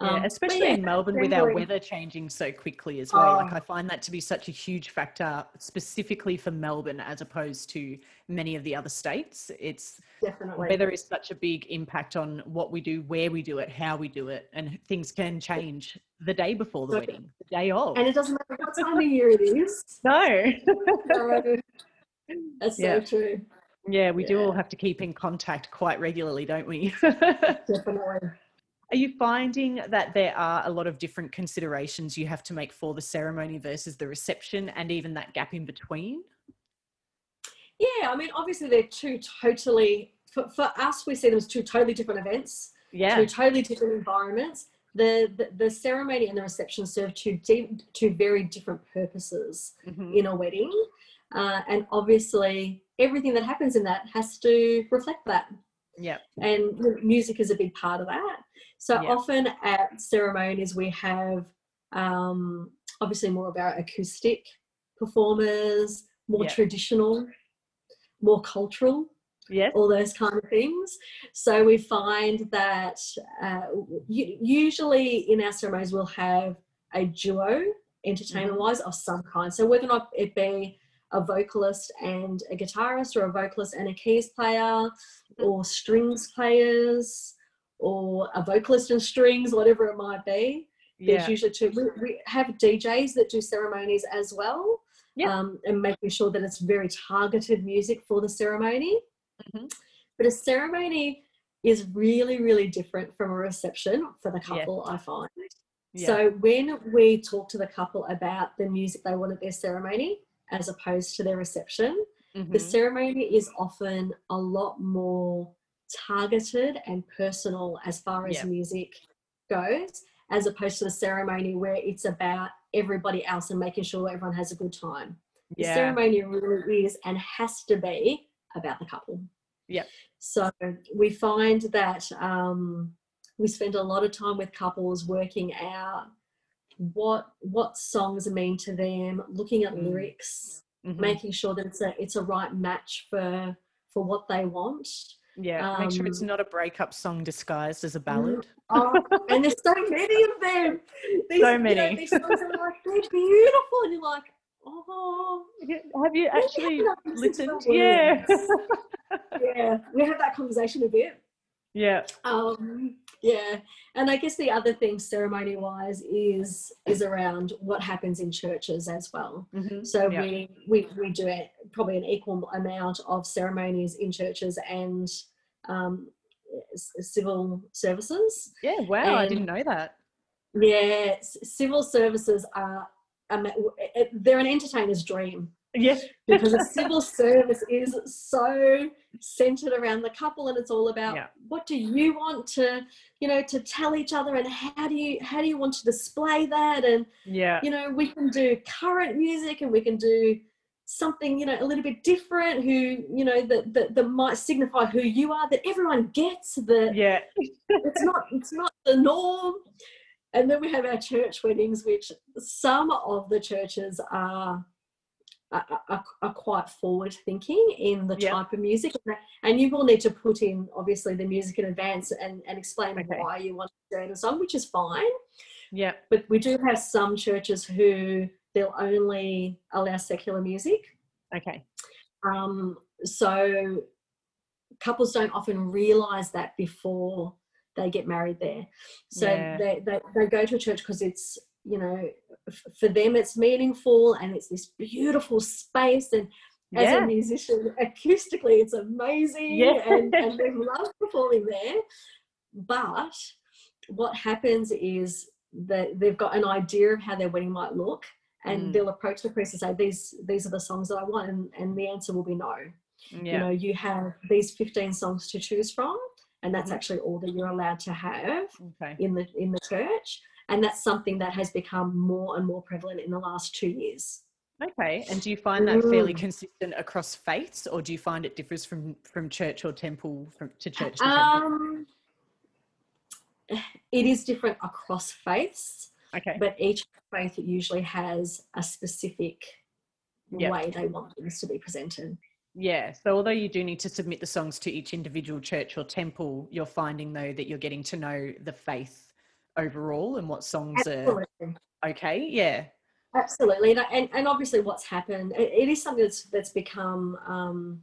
S1: Yeah,
S2: Um, but
S1: especially
S2: yeah,
S1: in Melbourne with our weather changing so quickly as well. Like
S2: Oh.
S1: I find that to be such a huge factor specifically for Melbourne as opposed to many of the other states. It's
S2: definitely.
S1: weather is such a big impact on what we do, where we do it, how we do it, and things can change the day before the wedding, the day of.
S2: And it doesn't matter what time of year it is.
S1: no.
S2: So, That's
S1: Yeah.
S2: so true.
S1: yeah, we do all have to keep in contact quite regularly, don't we?
S2: Definitely.
S1: Are you finding that there are a lot of different considerations you have to make for the ceremony versus the reception and even that gap in between?
S2: Yeah, I mean, obviously they're two totally, for, for us, we see them as two totally different events,
S1: Yeah.
S2: two totally different environments. The, the, the ceremony and the reception serve two, di- two very different purposes
S1: Mhm.
S2: in a wedding. Uh, and obviously, everything that happens in that has to reflect that.
S1: Yeah.
S2: and music is a big part of that. So
S1: Yeah.
S2: often at ceremonies we have um, obviously more of our acoustic performers, more
S1: Yeah.
S2: traditional, more cultural,
S1: Yes.
S2: all those kind of things. So we find that uh, usually in our ceremonies we'll have a duo, entertainment wise, of some kind. So whether or not it be a vocalist and a guitarist, or a vocalist and a keys player, or strings players, or a vocalist and strings, whatever it might be. There's
S1: Yeah.
S2: usually two. We, we have DJs that do ceremonies as well,
S1: Yeah.
S2: um, and making sure that it's very targeted music for the ceremony.
S1: Mhm.
S2: But a ceremony is really, really different from a reception for the couple, I find.
S1: Yeah.
S2: So when we talk to the couple about the music they want at their ceremony as opposed to their reception, the
S1: Mhm.
S2: ceremony is often a lot more targeted and personal as far as
S1: Yeah.
S2: music goes, as opposed to the ceremony where it's about everybody else and making sure everyone has a good time. The
S1: yeah.
S2: ceremony really is and has to be about the couple.
S1: Yep.
S2: So we find that um, we spend a lot of time with couples working out what what songs mean to them, looking at
S1: Mm.
S2: lyrics,
S1: Mhm.
S2: making sure that it's a it's a right match for for what they want.
S1: Yeah. Make sure it's
S2: um,
S1: not a breakup song disguised as a ballad.
S2: Oh, and there's so many of them. These,
S1: So
S2: you know,
S1: many.
S2: these songs are like they're beautiful, and you're like, oh.
S1: Have you actually
S2: listened
S1: listened?
S2: to the
S1: Yeah.
S2: yeah, we had that conversation a bit.
S1: yeah.
S2: Um, yeah, and I guess the other thing, ceremony wise, is is around what happens in churches as well.
S1: Mhm.
S2: So
S1: Yeah.
S2: we, we we do it probably an equal amount of ceremonies in churches and um, civil services.
S1: Yeah. Wow. I didn't know that.
S2: Yeah, civil services are it- they're an entertainer's dream
S1: Yeah.
S2: because a civil service is so centered around the couple and it's all about
S1: Yeah.
S2: what do you want to you know to tell each other and how do you how do you want to display that and
S1: Yeah.
S2: you know we can do current music and we can do something you know a little bit different who you know that that, that might signify who you are that everyone gets that
S1: Yeah.
S2: it's not it's not the norm and then we have our church weddings which some of the churches are are, are, are quite forward thinking in the
S1: Yeah.
S2: type of music and you will need to put in obviously the music in advance and, and explain
S1: Okay.
S2: why you want to do a song which is fine
S1: Yeah.
S2: but we do have some churches who they'll only allow secular music
S1: Okay.
S2: um, so couples don't often realize that before they get married there. So
S1: Yeah.
S2: they, they, they go to a church because it's, you know, for them it's meaningful and it's this beautiful space. And as
S1: Yeah.
S2: a musician, acoustically, it's amazing
S1: Yeah.
S2: and, and they love performing there. But what happens is that they've got an idea of how their wedding might look and
S1: Mm.
S2: they'll approach the priest and say, these, these are the songs that I want. And, and the answer will be no
S1: yeah.
S2: you know you have these 15 songs to choose from and that's
S1: Mhm.
S2: actually all that you're allowed to have
S1: Okay.
S2: in the in the church and that's something that has become more and more prevalent in the last two years
S1: Okay. And do you find that fairly
S2: Mm.
S1: consistent across faiths, or do you find it differs from from church or temple from, to church to temple?
S2: um it is different across faiths
S1: Okay.
S2: but each faith usually has a specific
S1: Yeah.
S2: way they want things to be presented
S1: Yeah. So although you do need to submit the songs to each individual church or temple, you're finding though that you're getting to know the faith overall and what songs
S2: Absolutely.
S1: are okay. Yeah.
S2: Absolutely, and, and and obviously, what's happened? It, it is something that's that's become um,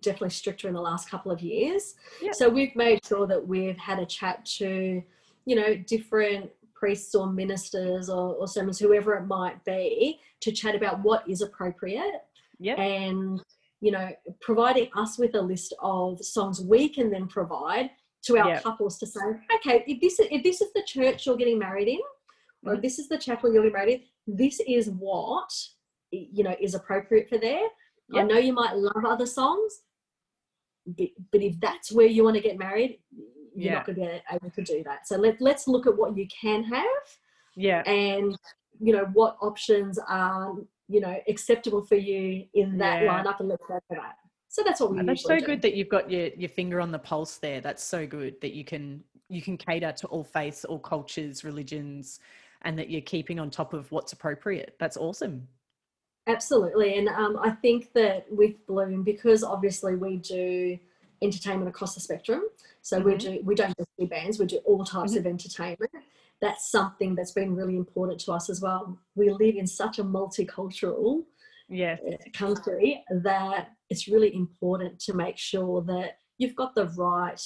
S2: definitely stricter in the last couple of years.
S1: Yep.
S2: So we've made sure that we've had a chat to, you know, different priests or ministers or, or sermons, whoever it might be, to chat about what is appropriate
S1: Yeah.
S2: and you know providing us with a list of songs we can then provide to our
S1: Yeah.
S2: couples to say okay if this if this is the church you're getting married in or if
S1: Mhm.
S2: this is the chapel you're getting married in this is what you know is appropriate for there i know you might love other songs but, but if that's where you want to get married you're
S1: Yeah.
S2: not going to be able to do that so let, let's look at what you can have
S1: Yeah.
S2: and you know what options are you know acceptable for you in that
S1: Yeah.
S2: lineup and let's go for that so that's what we
S1: that's
S2: usually
S1: so
S2: do.
S1: good that you've got your, your finger on the pulse there. That's so good that you can you can cater to all faiths, all cultures, religions, and that you're keeping on top of what's appropriate. That's awesome.
S2: absolutely and um, i think that with bloom because obviously we do entertainment across the spectrum so we
S1: Mhm.
S2: do we don't just do bands we do all types
S1: Mhm.
S2: of entertainment that's something that's been really important to us as well we live in such a multicultural
S1: Yeah.
S2: uh, country that it's really important to make sure that you've got the right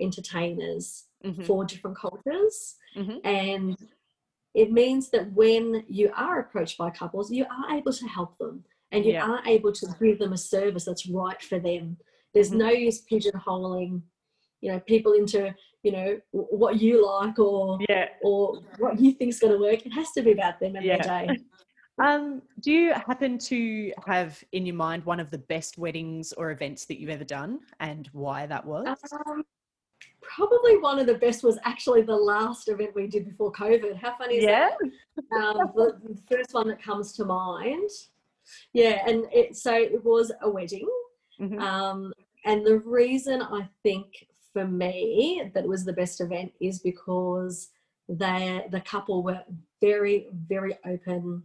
S2: entertainers
S1: Mhm.
S2: for different cultures
S1: Mhm.
S2: and it means that when you are approached by couples you are able to help them and you
S1: Yeah.
S2: are able to give them a service that's right for them there's
S1: Mhm.
S2: no use pigeonholing you know people into you know w- what you like or
S1: Yeah.
S2: or what you think's going to work it has to be about them and
S1: Yeah.
S2: their day
S1: Um, do you happen to have in your mind one of the best weddings or events that you've ever done and why that was?
S2: Um, probably one of the best was actually the last event we did before COVID. How funny is
S1: Yeah.
S2: that? Um, the, the first one that comes to mind. Yeah, and it, so it was a wedding.
S1: Mhm.
S2: Um, and the reason I think for me that it was the best event is because they the couple were very very open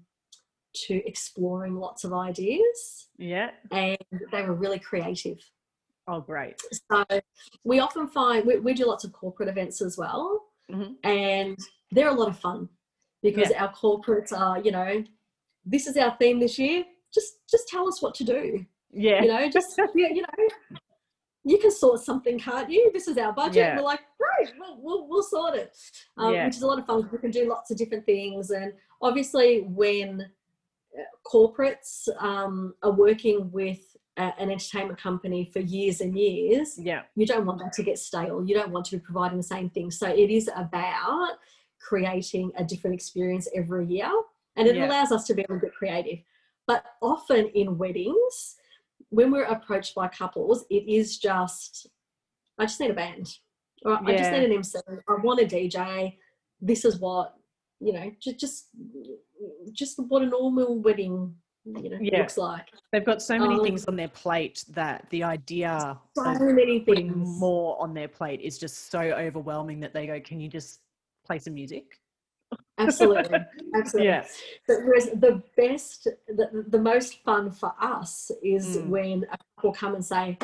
S2: to exploring lots of ideas
S1: Yeah.
S2: and they were really creative.
S1: Oh, great.
S2: So we often find we, we do lots of corporate events as well,
S1: Mhm.
S2: and they're a lot of fun because our corporates are, you know, this is our theme this year. Just just tell us what to do.
S1: Yeah.
S2: You know, just you, you know, you can sort something, can't you? This is our budget.
S1: Yeah.
S2: We're like, great, we'll, we'll, we'll sort it, um,
S1: Yeah.
S2: which is a lot of fun. We can do lots of different things, and obviously when corporates um, are working with a, an entertainment company for years and years,
S1: yeah.
S2: you don't want that to get stale. You don't want to be providing the same thing. So it is about creating a different experience every year, and it
S1: Yeah.
S2: allows us to be a little bit creative. But often in weddings, when we're approached by couples, it is just, I just need a band, or I just need an MC. I want a DJ. This is what you know. Just, just, just what a normal wedding, you know,
S1: Yeah.
S2: looks like.
S1: They've got so many
S2: Um,
S1: things on their plate that the idea
S2: So
S1: of
S2: many
S1: putting
S2: things.
S1: more on their plate is just so overwhelming that they go, "Can you just play some music?"
S2: Absolutely, absolutely.
S1: Yeah.
S2: But whereas the best, the, the most fun for us is
S1: Mm.
S2: when a couple come and say,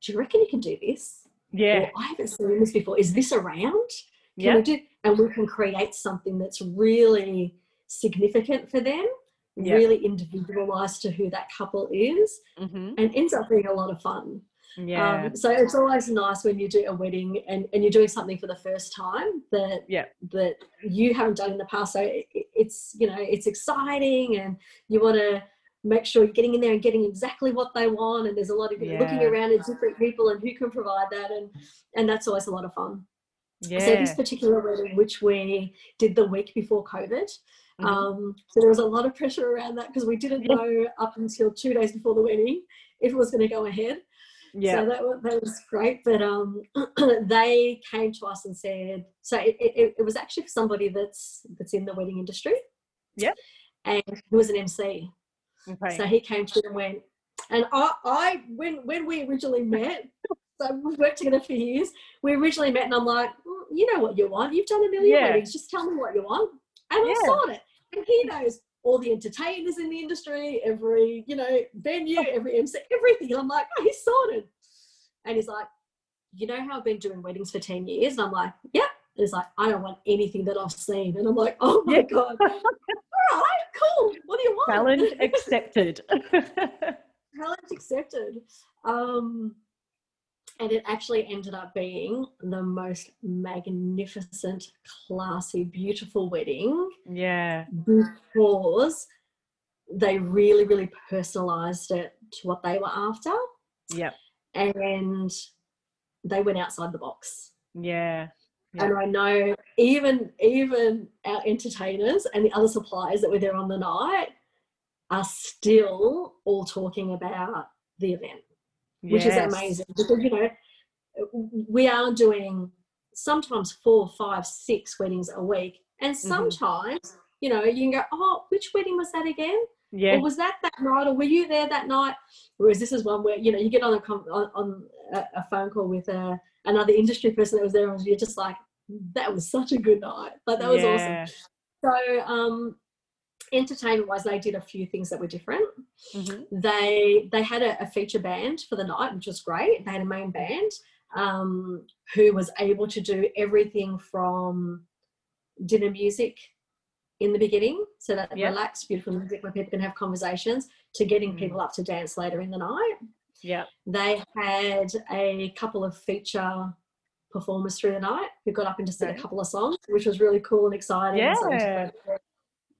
S2: "Do you reckon you can do this?"
S1: Yeah.
S2: Or I haven't seen this before. Is this around? Can
S1: Yeah.
S2: we do? And we can create something that's really significant for them,
S1: Yeah.
S2: really individualized to who that couple is,
S1: hmm
S2: and ends up being a lot of fun.
S1: Yeah.
S2: Um, so it's always nice when you do a wedding and, and you're doing something for the first time that
S1: Yeah.
S2: that you haven't done in the past. So it, it's you know it's exciting and you want to make sure you're getting in there and getting exactly what they want. And there's a lot of looking around at different people and who can provide that and and that's always a lot of fun.
S1: yeah.
S2: So this particular wedding, which we did the week before COVID,
S1: Mhm.
S2: um, so there was a lot of pressure around that because we didn't know up until two days before the wedding if it was going to go ahead.
S1: yeah.
S2: So that was, that was great. But um, they came to us and said, so it, it, it was actually for somebody that's that's in the wedding industry.
S1: Yeah.
S2: And he was an MC.
S1: okay.
S2: So he came to and went, and I, I when when we originally met, so we've worked together for years. We originally met, and I'm like, "Mm, you know what you want. You've done a million
S1: Yeah.
S2: weddings. Just tell me what you want, and
S1: Yeah.
S2: I sort it. And he knows all the entertainers in the industry, every you know venue, every MC, everything. And I'm like, oh, he's sorted. And he's like, you know how I've been doing weddings for ten years, and I'm like, yep. He's like, I don't want anything that I've seen. And I'm like, oh my
S1: Yeah.
S2: God. All right, cool. What do you want?
S1: Challenge accepted.
S2: Challenge accepted. Um, and it actually ended up being the most magnificent, classy, beautiful wedding
S1: yeah.
S2: because they really, really personalized it to what they were after.
S1: Yep.
S2: And they went outside the box.
S1: Yeah. Yeah.
S2: And I know even even our entertainers and the other suppliers that were there on the night are still all talking about the event, which
S1: Yes.
S2: is amazing because you know we are doing sometimes four, five, six weddings a week, and
S1: Mm-hmm.
S2: sometimes you know you can go, oh, which wedding was that again?
S1: Yeah.
S2: Or was that that night? Or were you there that night? Whereas this is one where you know you get on a on, on a, a phone call with a, another industry person that was there, and you're just like, that was such a good night. Like that was
S1: yeah.
S2: awesome. So, um, entertainment wise, they did a few things that were different.
S1: Mhm.
S2: They they had a, a feature band for the night, which was great. They had a main band um, who was able to do everything from dinner music in the beginning, so that
S1: Yep.
S2: relaxed, beautiful music where people can have conversations, to getting
S1: Mm.
S2: people up to dance later in the night.
S1: Yeah.
S2: They had a couple of feature performers through the night who got up and just did a couple of songs, which was really cool and exciting.
S1: Yeah.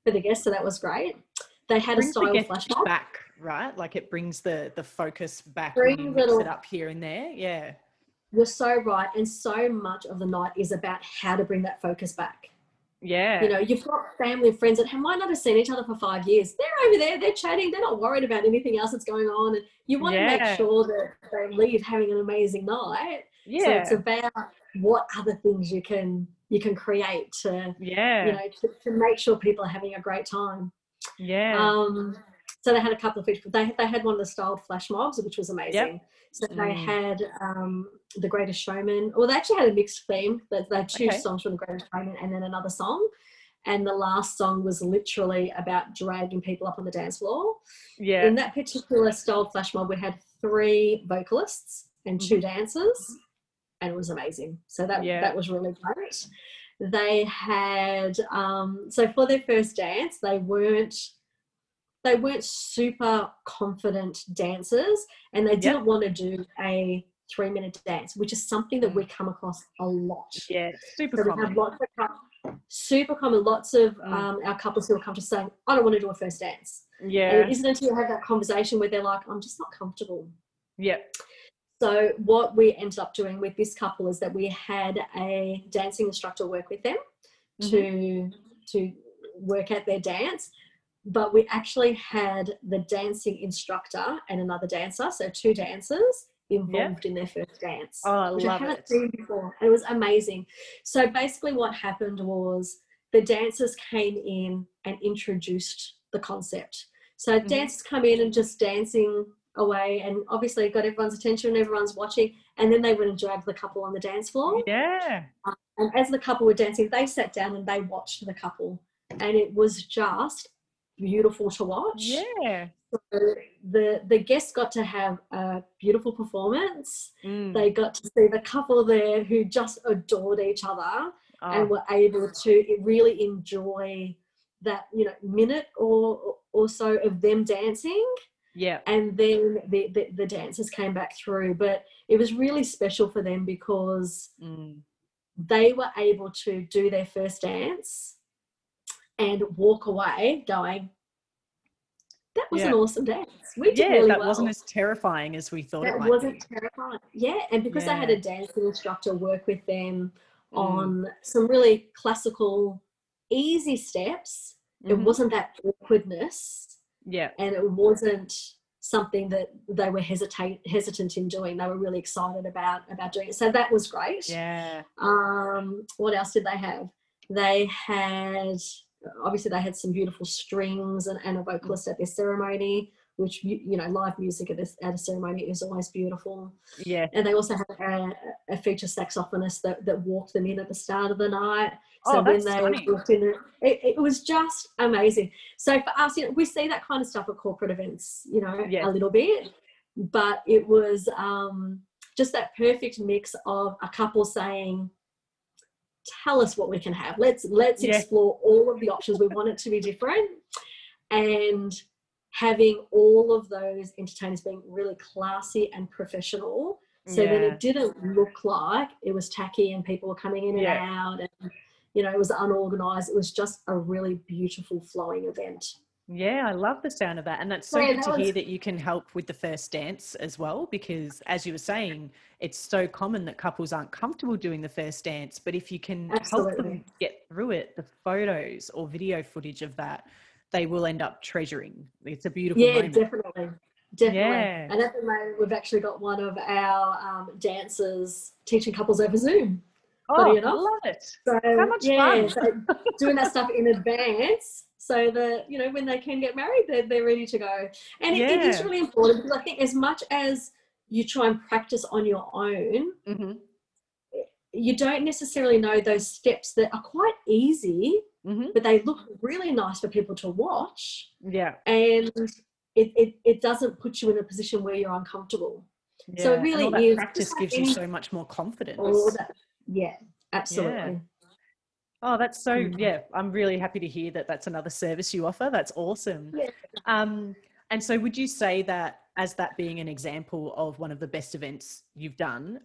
S2: for the guests, so that was great. They had a style
S1: guests
S2: flash
S1: back, right? Like it brings the the focus back
S2: Brings it
S1: up here and there. Yeah.
S2: You're so right, and so much of the night is about how to bring that focus back.
S1: Yeah.
S2: You know, you've got family and friends that have, might not have seen each other for five years. They're over there, they're chatting, they're not worried about anything else that's going on, and you want to make sure that they leave having an amazing night. yeah So
S1: yeah.
S2: it's about what other things you can you can create to
S1: yeah.
S2: you know to, to make sure people are having a great time.
S1: Yeah.
S2: Um, so they had a couple of features. They they had one of the styled flash mobs, which was amazing. So they
S1: Mm.
S2: had um, the Greatest Showman. Well, they actually had a mixed theme. They, they had two
S1: Okay.
S2: songs from the Greatest Showman and then another song. And the last song was literally about dragging people up on the dance floor.
S1: yeah.
S2: In that particular styled flash mob, we had three vocalists and 2 dancers, and it was amazing. So that
S1: Yeah.
S2: that was really great. They had um, so for their first dance, they weren't they weren't super confident dancers, and they didn't want to do a three minute dance, which is something that we come across a lot.
S1: yeah. Super
S2: So
S1: common.
S2: lots of super common. Lots of
S1: Mm.
S2: um, our couples who will come to saying, "I don't want to do a first dance." And
S1: yeah.
S2: it isn't until you have that conversation where they're like, I'm just not comfortable.
S1: Yeah.
S2: So, what we ended up doing with this couple is that we had a dancing instructor work with them to to work at their dance. But we actually had the dancing instructor and another dancer, so two dancers involved in their first dance.
S1: Oh, I
S2: which
S1: love
S2: I haven't
S1: it.
S2: seen before. It was amazing. So basically, what happened was the dancers came in and introduced the concept. So
S1: Mhm.
S2: dancers come in and just dancing away, and obviously got everyone's attention, everyone's watching, and then they went and dragged the couple on the dance floor.
S1: Yeah.
S2: And as the couple were dancing, they sat down and they watched the couple, and it was just beautiful to watch.
S1: Yeah.
S2: So the the guests got to have a beautiful performance.
S1: Mm.
S2: They got to see the couple there who just adored each other
S1: Oh,
S2: and were able to really enjoy that you know minute or or so of them dancing
S1: yeah.
S2: and then the, the the dancers came back through but it was really special for them because
S1: Mm.
S2: they were able to do their first dance and walk away going that was an awesome dance we did
S1: Yeah,
S2: really
S1: that
S2: well
S1: wasn't as terrifying as we thought it
S2: that
S1: might
S2: wasn't
S1: be.
S2: terrifying yeah and because I had a dancing instructor work with them
S1: Mm.
S2: on some really classical easy steps it
S1: Mhm.
S2: wasn't that awkwardness
S1: Yeah.
S2: and it wasn't something that they were hesitate hesitant in doing. They were really excited about about doing it. So that was great.
S1: Yeah.
S2: um what else did they have? They had obviously they had some beautiful strings and, and a vocalist at their ceremony which you, know live music at, this, at a ceremony is always beautiful
S1: Yeah.
S2: and they also had a, a feature saxophonist that, that walked them in at the start of the night so
S1: Oh,
S2: when they walked in, it, it was just amazing. So for us, you know, we see that kind of stuff at corporate events, you know,
S1: Yeah.
S2: a little bit, but it was um, just that perfect mix of a couple saying, tell us what we can have. Let's let's
S1: Yeah.
S2: explore all of the options. We want it to be different, and having all of those entertainers being really classy and professional, so that
S1: Yeah.
S2: it didn't look like it was tacky and people were coming in and out, and you know it was unorganized. It was just a really beautiful flowing event.
S1: Yeah, I love the sound of that. And that's so
S2: Yeah,
S1: good to hear that you can help with the first dance as well, because as you were saying, it's so common that couples aren't comfortable doing the first dance. But if you can help them get through it, the photos or video footage of that, they will end up treasuring. It's a beautiful
S2: Yeah,
S1: moment.
S2: definitely. Definitely.
S1: Yeah.
S2: And at the moment, we've actually got one of our um, dancers teaching couples over Zoom.
S1: Oh, I love it.
S2: So,
S1: How much
S2: yeah,
S1: fun.
S2: so doing that stuff in advance so that, you know, when they can get married, they're, they're ready to go. And it, it is really important because I think as much as you try and practice on your own,
S1: hmm
S2: you don't necessarily know those steps that are quite easy,
S1: hmm
S2: but they look really nice for people to watch.
S1: Yeah.
S2: And it, it, it doesn't put you in a position where you're uncomfortable.
S1: yeah.
S2: So it
S1: And
S2: really
S1: all that
S2: is
S1: practice
S2: like
S1: gives you so much more confidence.
S2: That. Yeah, absolutely.
S1: Oh, that's so,
S2: Mm.
S1: yeah, I'm really happy to hear that that's another service you offer. That's awesome.
S2: Yeah.
S1: Um, and so, would you say that as that being an example of one of the best events you've done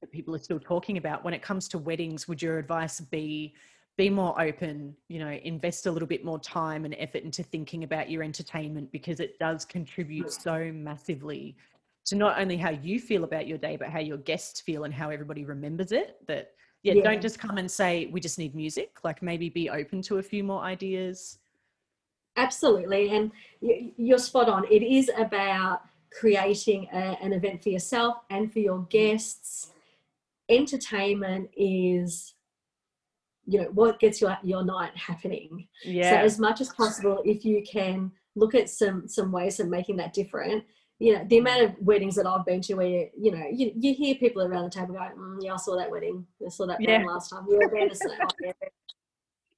S1: that people are still talking about when it comes to weddings, would your advice be be more open, you know, invest a little bit more time and effort into thinking about your entertainment because it does contribute so massively to not only how you feel about your day, but how your guests feel and how everybody remembers it. That, yeah,
S2: Yeah.
S1: don't just come and say, we just need music. Like maybe be open to a few more ideas.
S2: Absolutely. And you're spot on. It is about creating a, an event for yourself and for your guests. Entertainment is, you know, what gets your, your night happening.
S1: yeah So
S2: as much as possible, if you can look at some some ways of making that different, you know, the amount of weddings that I've been to where you, you know, you, you hear people around the table go, mm, "Yeah, I saw that wedding. I saw that
S1: Yeah.
S2: last time. Yeah, they're the same.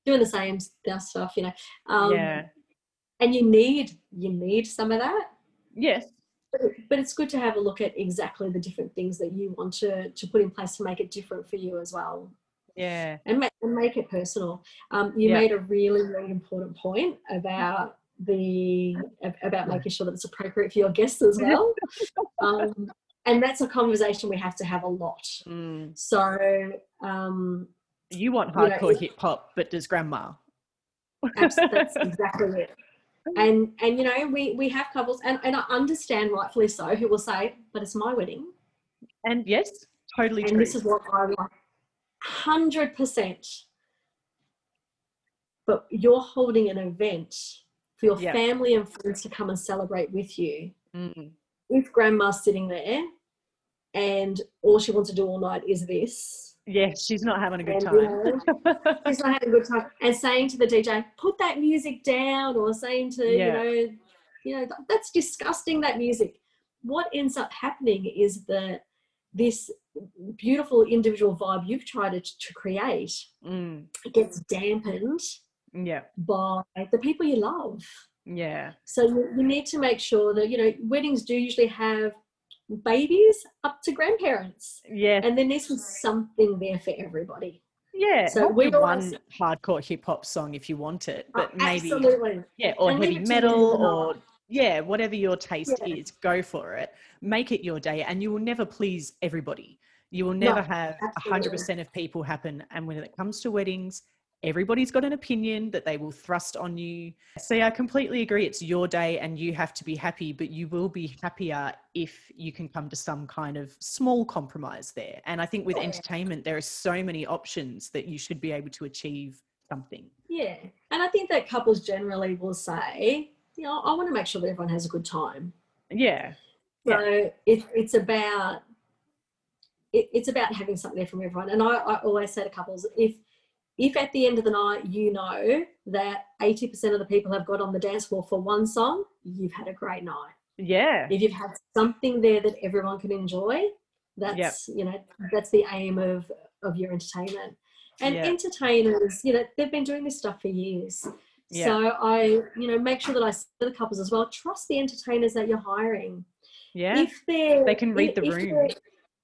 S2: doing the same stuff." You know, um,
S1: yeah.
S2: and you need you need some of that.
S1: Yes.
S2: But, but it's good to have a look at exactly the different things that you want to to put in place to make it different for you as well
S1: yeah.
S2: And make, and make it personal. Um, you
S1: yeah.
S2: made a really really important point about the about making sure that it's appropriate for your guests as well. Um, and that's a conversation we have to have a lot.
S1: Mm.
S2: so um,
S1: you want hardcore
S2: you
S1: know, hip-hop but does grandma?
S2: That's exactly it. And and you know we we have couples and, and i understand rightfully so who will say but it's my wedding.
S1: And yes totally
S2: and
S1: true.
S2: this is what i like. 100%. But you're holding an event for your
S1: yep.
S2: family and friends to come and celebrate with you.
S1: Mm-hmm.
S2: With grandma sitting there, and all she wants to do all night is this.
S1: Yeah, she's not having a good time.
S2: She's not having a good time. And saying to the DJ, put that music down, or saying to,
S1: yeah.
S2: you know, you know, that's disgusting, that music. What ends up happening is that this beautiful individual vibe you've tried to, to create
S1: Mm.
S2: gets dampened
S1: Yeah,
S2: by the people you love.
S1: yeah,
S2: So you, you need to make sure that, you know, weddings do usually have babies up to grandparents.
S1: yeah,
S2: And there needs to be something there for everybody.
S1: yeah.
S2: So we
S1: the
S2: always-
S1: one hardcore hip hop song if you want it,
S2: Oh,
S1: but maybe
S2: Absolutely.
S1: yeah, or
S2: And
S1: heavy
S2: it to the end of
S1: metal, or yeah, whatever your taste
S2: Yeah.
S1: is, go for it. Make it your day, and you will never please everybody. You will never
S2: No,
S1: have
S2: absolutely.
S1: hundred percent of people happen. And when it comes to weddings, everybody's got an opinion that they will thrust on you. See, I completely agree. It's your day, and you have to be happy. But you will be happier if you can come to some kind of small compromise there. And I think with
S2: Yeah.
S1: entertainment, there are so many options that you should be able to achieve something.
S2: Yeah. And I think that couples generally will say, you know, I want to make sure that everyone has a good time.
S1: Yeah.
S2: So it, it's about it, it's about having something there from everyone. And I, I always say to couples, if if at the end of the night you know that 80% of the people have got on the dance floor for one song, you've had a great night.
S1: Yeah.
S2: If you've had something there that everyone can enjoy, that's you know, that's the aim of of your entertainment. And
S1: Yeah.
S2: entertainers, you know, they've been doing this stuff for years.
S1: Yeah.
S2: So I, you know, make sure that I say to the couples as well, trust the entertainers that you're hiring
S1: Yeah.
S2: if they're
S1: They can read the room.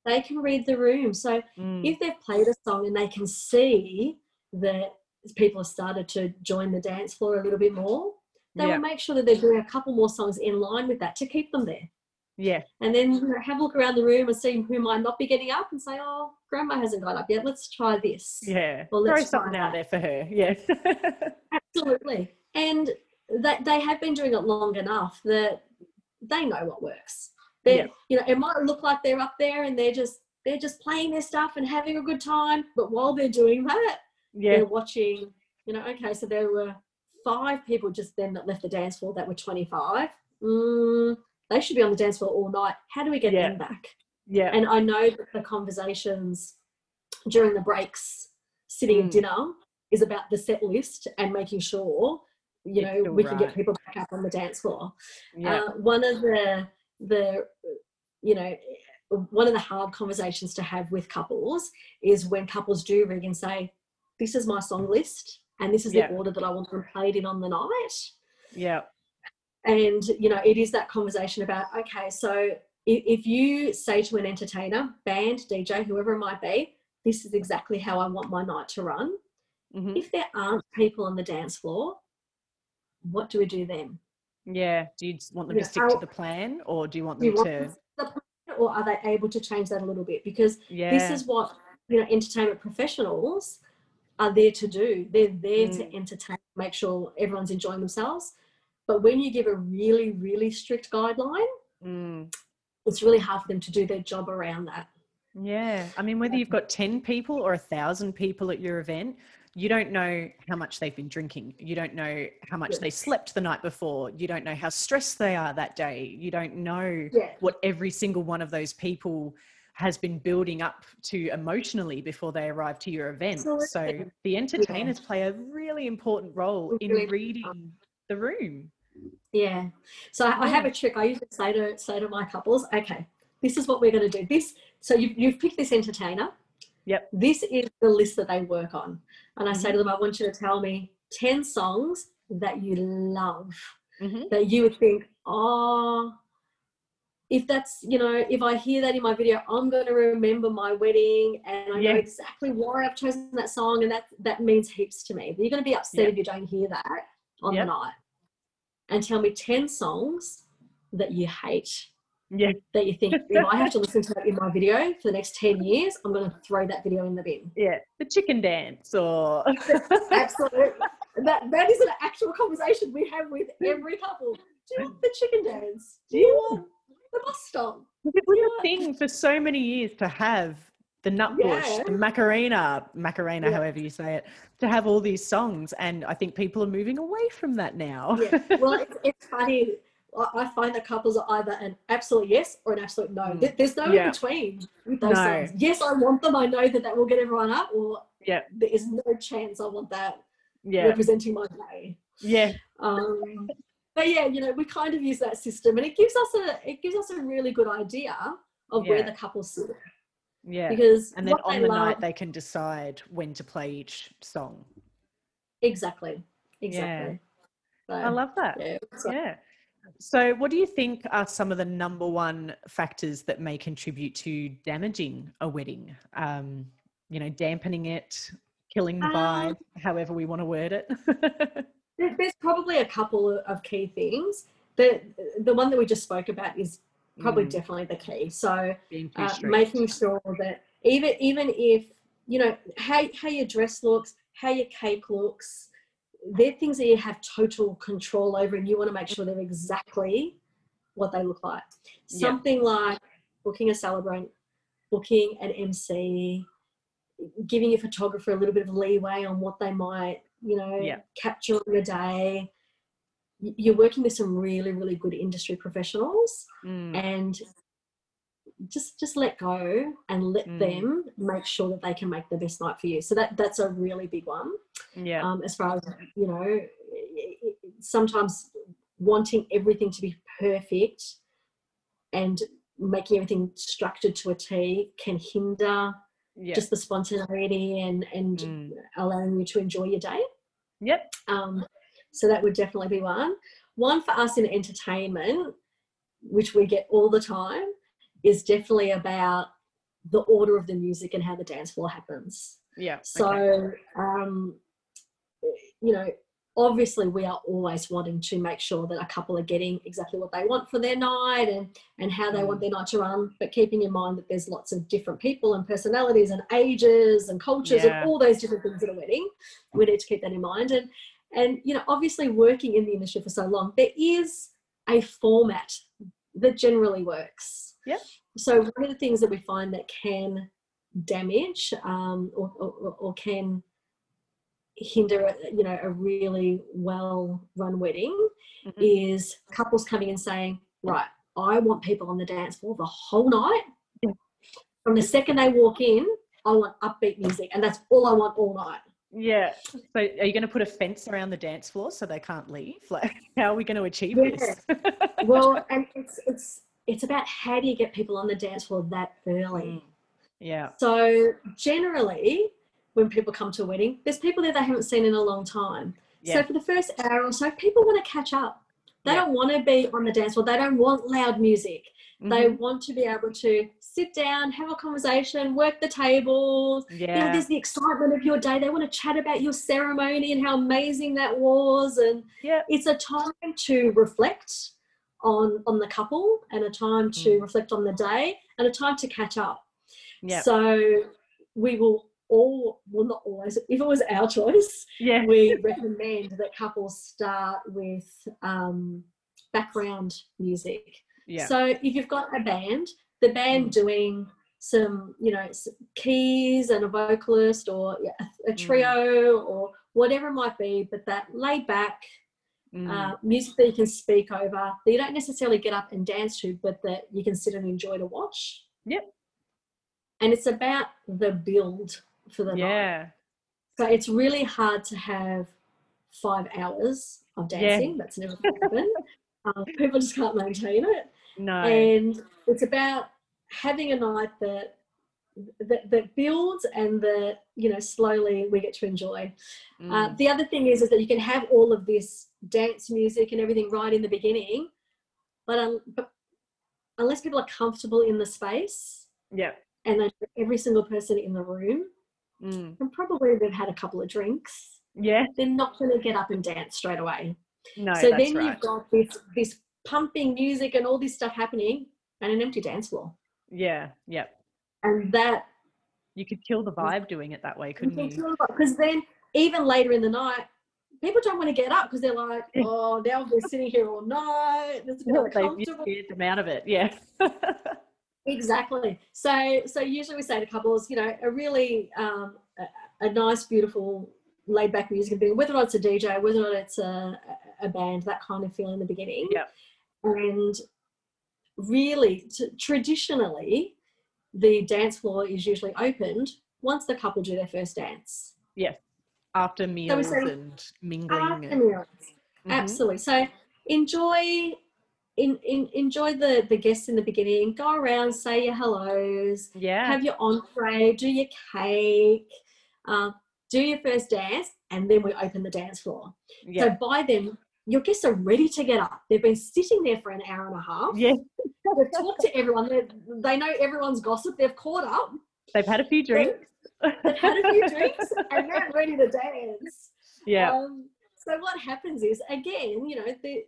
S2: They're- can read the room. So
S1: Mm.
S2: if they've played a song and they can see that people have started to join the dance floor a little bit more, they
S1: yeah.
S2: will make sure that they're doing a couple more songs in line with that to keep them there.
S1: Yeah.
S2: And then have a look around the room and see who might not be getting up and say, oh, grandma hasn't got up yet. Let's try this.
S1: Yeah.
S2: Well,
S1: Throw
S2: let's try
S1: something out there for her. Yes.
S2: Absolutely. And that they have been doing it long enough that they know what works. They,
S1: Yeah.
S2: You know, it might look like they're up there and they're just they're just playing their stuff and having a good time. But while they're doing that,
S1: yeah.
S2: they're watching, you know, okay, so there were five people just then that left the dance floor that were 25. Mm, they should be on the dance floor all night. How do we get
S1: Yeah.
S2: them back?
S1: Yeah.
S2: And I know that the conversations during the breaks, sitting
S1: Mm.
S2: at dinner, is about the set list and making sure, you know, we can get people back up on the dance floor.
S1: yeah.
S2: Uh, one of the the you know one of the hard conversations to have with couples is when couples do ring and say, "This is my song list, and this is
S1: Yeah.
S2: the order that I want them played in on the night."
S1: yeah.
S2: And you know, it is that conversation about okay, so if you say to an entertainer, band, DJ, whoever it might be, this is exactly how I want my night to run.
S1: Mhm.
S2: If there aren't people on the dance floor, what do we do then?
S1: Yeah. Do you want them to stick to the plan or do you want
S2: you
S1: them
S2: want
S1: to?
S2: to the plan, or are they able to change that a little bit? Because
S1: Yeah.
S2: this is what you know entertainment professionals are there to do. They're there to
S1: Mm.
S2: entertain, make sure everyone's enjoying themselves. But when you give a really, really strict guideline,
S1: Mm.
S2: it's really hard for them to do their job around that.
S1: Yeah. I mean, whether you've got 10 people or a thousand people at your event, you don't know how much they've been drinking. You don't know how much
S2: Yeah.
S1: they slept the night before. You don't know how stressed they are that day. You don't know
S2: Yeah.
S1: what every single one of those people has been building up to emotionally before they arrive to your event. So the entertainers play a really important role in reading the room.
S2: Yeah. So I I have a trick. I usually say to say to my couples, okay, this is what we're going to do. This. So you've, you've picked this entertainer.
S1: Yep.
S2: This is the list that they work on, and I say
S1: Mhm.
S2: to them, I want you to tell me ten songs that you love
S1: Mhm.
S2: that you would think, oh. If that's, you know, if I hear that in my video, I'm going to remember my wedding and I
S1: Yeah.
S2: know exactly why I've chosen that song, and that that means heaps to me. But you're going to be upset
S1: Yeah.
S2: if you don't hear that on
S1: Yep.
S2: the night. And tell me 10 songs that you hate,
S1: Yeah.
S2: that you think, if I have to listen to that in my video for the next 10 years, I'm going to throw that video in the bin.
S1: Yeah. The chicken dance or
S2: Absolutely. that, that is an actual conversation we have with every couple. Do you want the chicken dance? Do you want the bus stop?
S1: It was a thing for so many years to have the Nutbush,
S2: Yeah.
S1: the Macarena, Macarena,
S2: Yeah.
S1: however you say it, to have all these songs. And I think people are moving away from that now.
S2: Yeah. Well, it's, it's funny. I find that couples are either an absolute yes or an absolute no.
S1: Mm.
S2: There's no
S1: Yeah.
S2: in between with those
S1: No.
S2: songs. Yes, I want them. I know that that will get everyone up, or
S1: Yeah.
S2: there is no chance I want that
S1: yeah.
S2: representing my day.
S1: Yeah.
S2: Um, but yeah, you know, we kind of use that system, and it gives us a it gives us a really good idea of where the couples sit
S1: Yeah.
S2: because
S1: And then on the
S2: love,
S1: night, they can decide when to play each song.
S2: exactly, exactly. So,
S1: I love that.
S2: yeah, so-
S1: Yeah. So, what do you think are some of the number one factors that may contribute to damaging a wedding? Um, you know, dampening it, killing the
S2: Um,
S1: vibe, however we want to word it.
S2: There's probably a couple of- of key things. The the one that we just spoke about is probably
S1: Mm,
S2: definitely the key. So uh, making sure that even even if you know how how your dress looks, how your cake looks, they're things that you have total control over, and you want to make sure they're exactly what they look like.
S1: Yeah.
S2: Something like booking a celebrant, booking an MC, giving your photographer a little bit of leeway on what they might, you know,
S1: Yeah.
S2: capture in a day. You're working with some really, really good industry professionals
S1: Mm,
S2: and just just let go and let
S1: Mm.
S2: them make sure that they can make the best night for you so that that's a really big one
S1: yeah.
S2: um, as far as you know sometimes wanting everything to be perfect and making everything structured to a t can hinder
S1: yeah.
S2: just the spontaneity and and
S1: Mm.
S2: allowing you to enjoy your day
S1: Yep.
S2: um, so that would definitely be one. One for us in entertainment, which we get all the time, is definitely about the order of the music and how the dance floor happens.
S1: Yeah.
S2: So,
S1: okay.
S2: um, you know, obviously we are always wanting to make sure that a couple are getting exactly what they want for their night and and how they want
S1: Mm.
S2: their night to run but keeping in mind that there's lots of different people and personalities and ages and cultures
S1: Yeah.
S2: and all those different things at a wedding we need to keep that in mind and and you know obviously working in the industry for so long there is a format that generally works
S1: Yep.
S2: so one of the things that we find that can damage um, or, or, or can hinder a- you know a really well run wedding
S1: Mhm.
S2: is couples coming and saying right i want people on the dance floor the whole night
S1: Yeah.
S2: from the second they walk in i want upbeat music and that's all i want all night
S1: Yeah. So are you going to put a fence around the dance floor so they can't leave? Like, how are we going to achieve
S2: Yeah.
S1: this?
S2: well and it's it's it's about how do you get people on the dance floor that early
S1: Mm. yeah.
S2: so generally when people come to a wedding there's people there they haven't seen in a long time
S1: Yeah.
S2: So for the first hour or so, people want to catch up. They
S1: Yeah.
S2: don't want to be on the dance floor. They don't want loud music. They
S1: Mhm.
S2: want to be able to sit down, have a conversation, work the tables. You know,
S1: yeah.
S2: there's the excitement of your day. They want to chat about your ceremony and how amazing that was. And
S1: Yeah.
S2: it's a time to reflect on on the couple and a time to
S1: Mm.
S2: reflect on the day and a time to catch up.
S1: Yeah.
S2: So we will all well not always if it was our choice
S1: Yeah.
S2: we recommend that couples start with um, background music.
S1: Yeah.
S2: So if you've got a band, the band
S1: Mm.
S2: doing some, you know, s- keys and a vocalist or yeah, a, a
S1: Mm.
S2: trio or whatever it might be, but that laid back
S1: Mm.
S2: uh, music that you can speak over, that you don't necessarily get up and dance to, but that you can sit and enjoy to watch.
S1: Yep.
S2: And it's about the build for the night.
S1: yeah.
S2: So it's really hard to have five hours of dancing. Yeah. That's never happened. um, people just can't maintain it.
S1: No.
S2: And it's about having a night that, that that builds and that you know slowly we get to enjoy. Uh,
S1: Mm.
S2: the other thing is is that you can have all of this dance music and everything right in the beginning, but, um, but unless people are comfortable in the space
S1: yeah.
S2: and then every single person in the room,
S1: Mm.
S2: and probably they've had a couple of drinks
S1: Yeah.
S2: they're not going to get up and dance straight away.
S1: No,
S2: so then
S1: right.
S2: you've got this this pumping music and all this stuff happening and an empty dance floor.
S1: Yeah. yep
S2: And that
S1: You could kill the vibe doing it that way, couldn't you?
S2: because then even later in the night, people don't want to get up because they're like, oh, now we're sitting here all night. It's a bit
S1: They've
S2: uncomfortable.
S1: them out of it. Yeah.
S2: Exactly. So so usually we say to couples, you know, a really um, a, a nice, beautiful, laid back music thing, whether or not it's a DJ, whether or not it's a, a band, that kind of feel in the beginning.
S1: Yep.
S2: And really, t- traditionally, the dance floor is usually opened once the couple do their first dance.
S1: After meals
S2: say
S1: and mingling.
S2: After
S1: and-
S2: meals.
S1: Mhm.
S2: Absolutely. So enjoy in, in enjoy the the guests in the beginning. Go around, say your hellos,
S1: Yeah.
S2: have your entree, do your cake, um, do your first dance, and then we open the dance floor.
S1: yeah.
S2: So by then, your guests are ready to get up. They've been sitting there for an hour and a half.
S1: yeah.
S2: They've talked to everyone. They, they know everyone's gossip. They've caught up.
S1: They've had a few drinks.
S2: They've had a few drinks, and they're ready to dance.
S1: Yeah.
S2: Um, so what happens is, again, you know, the,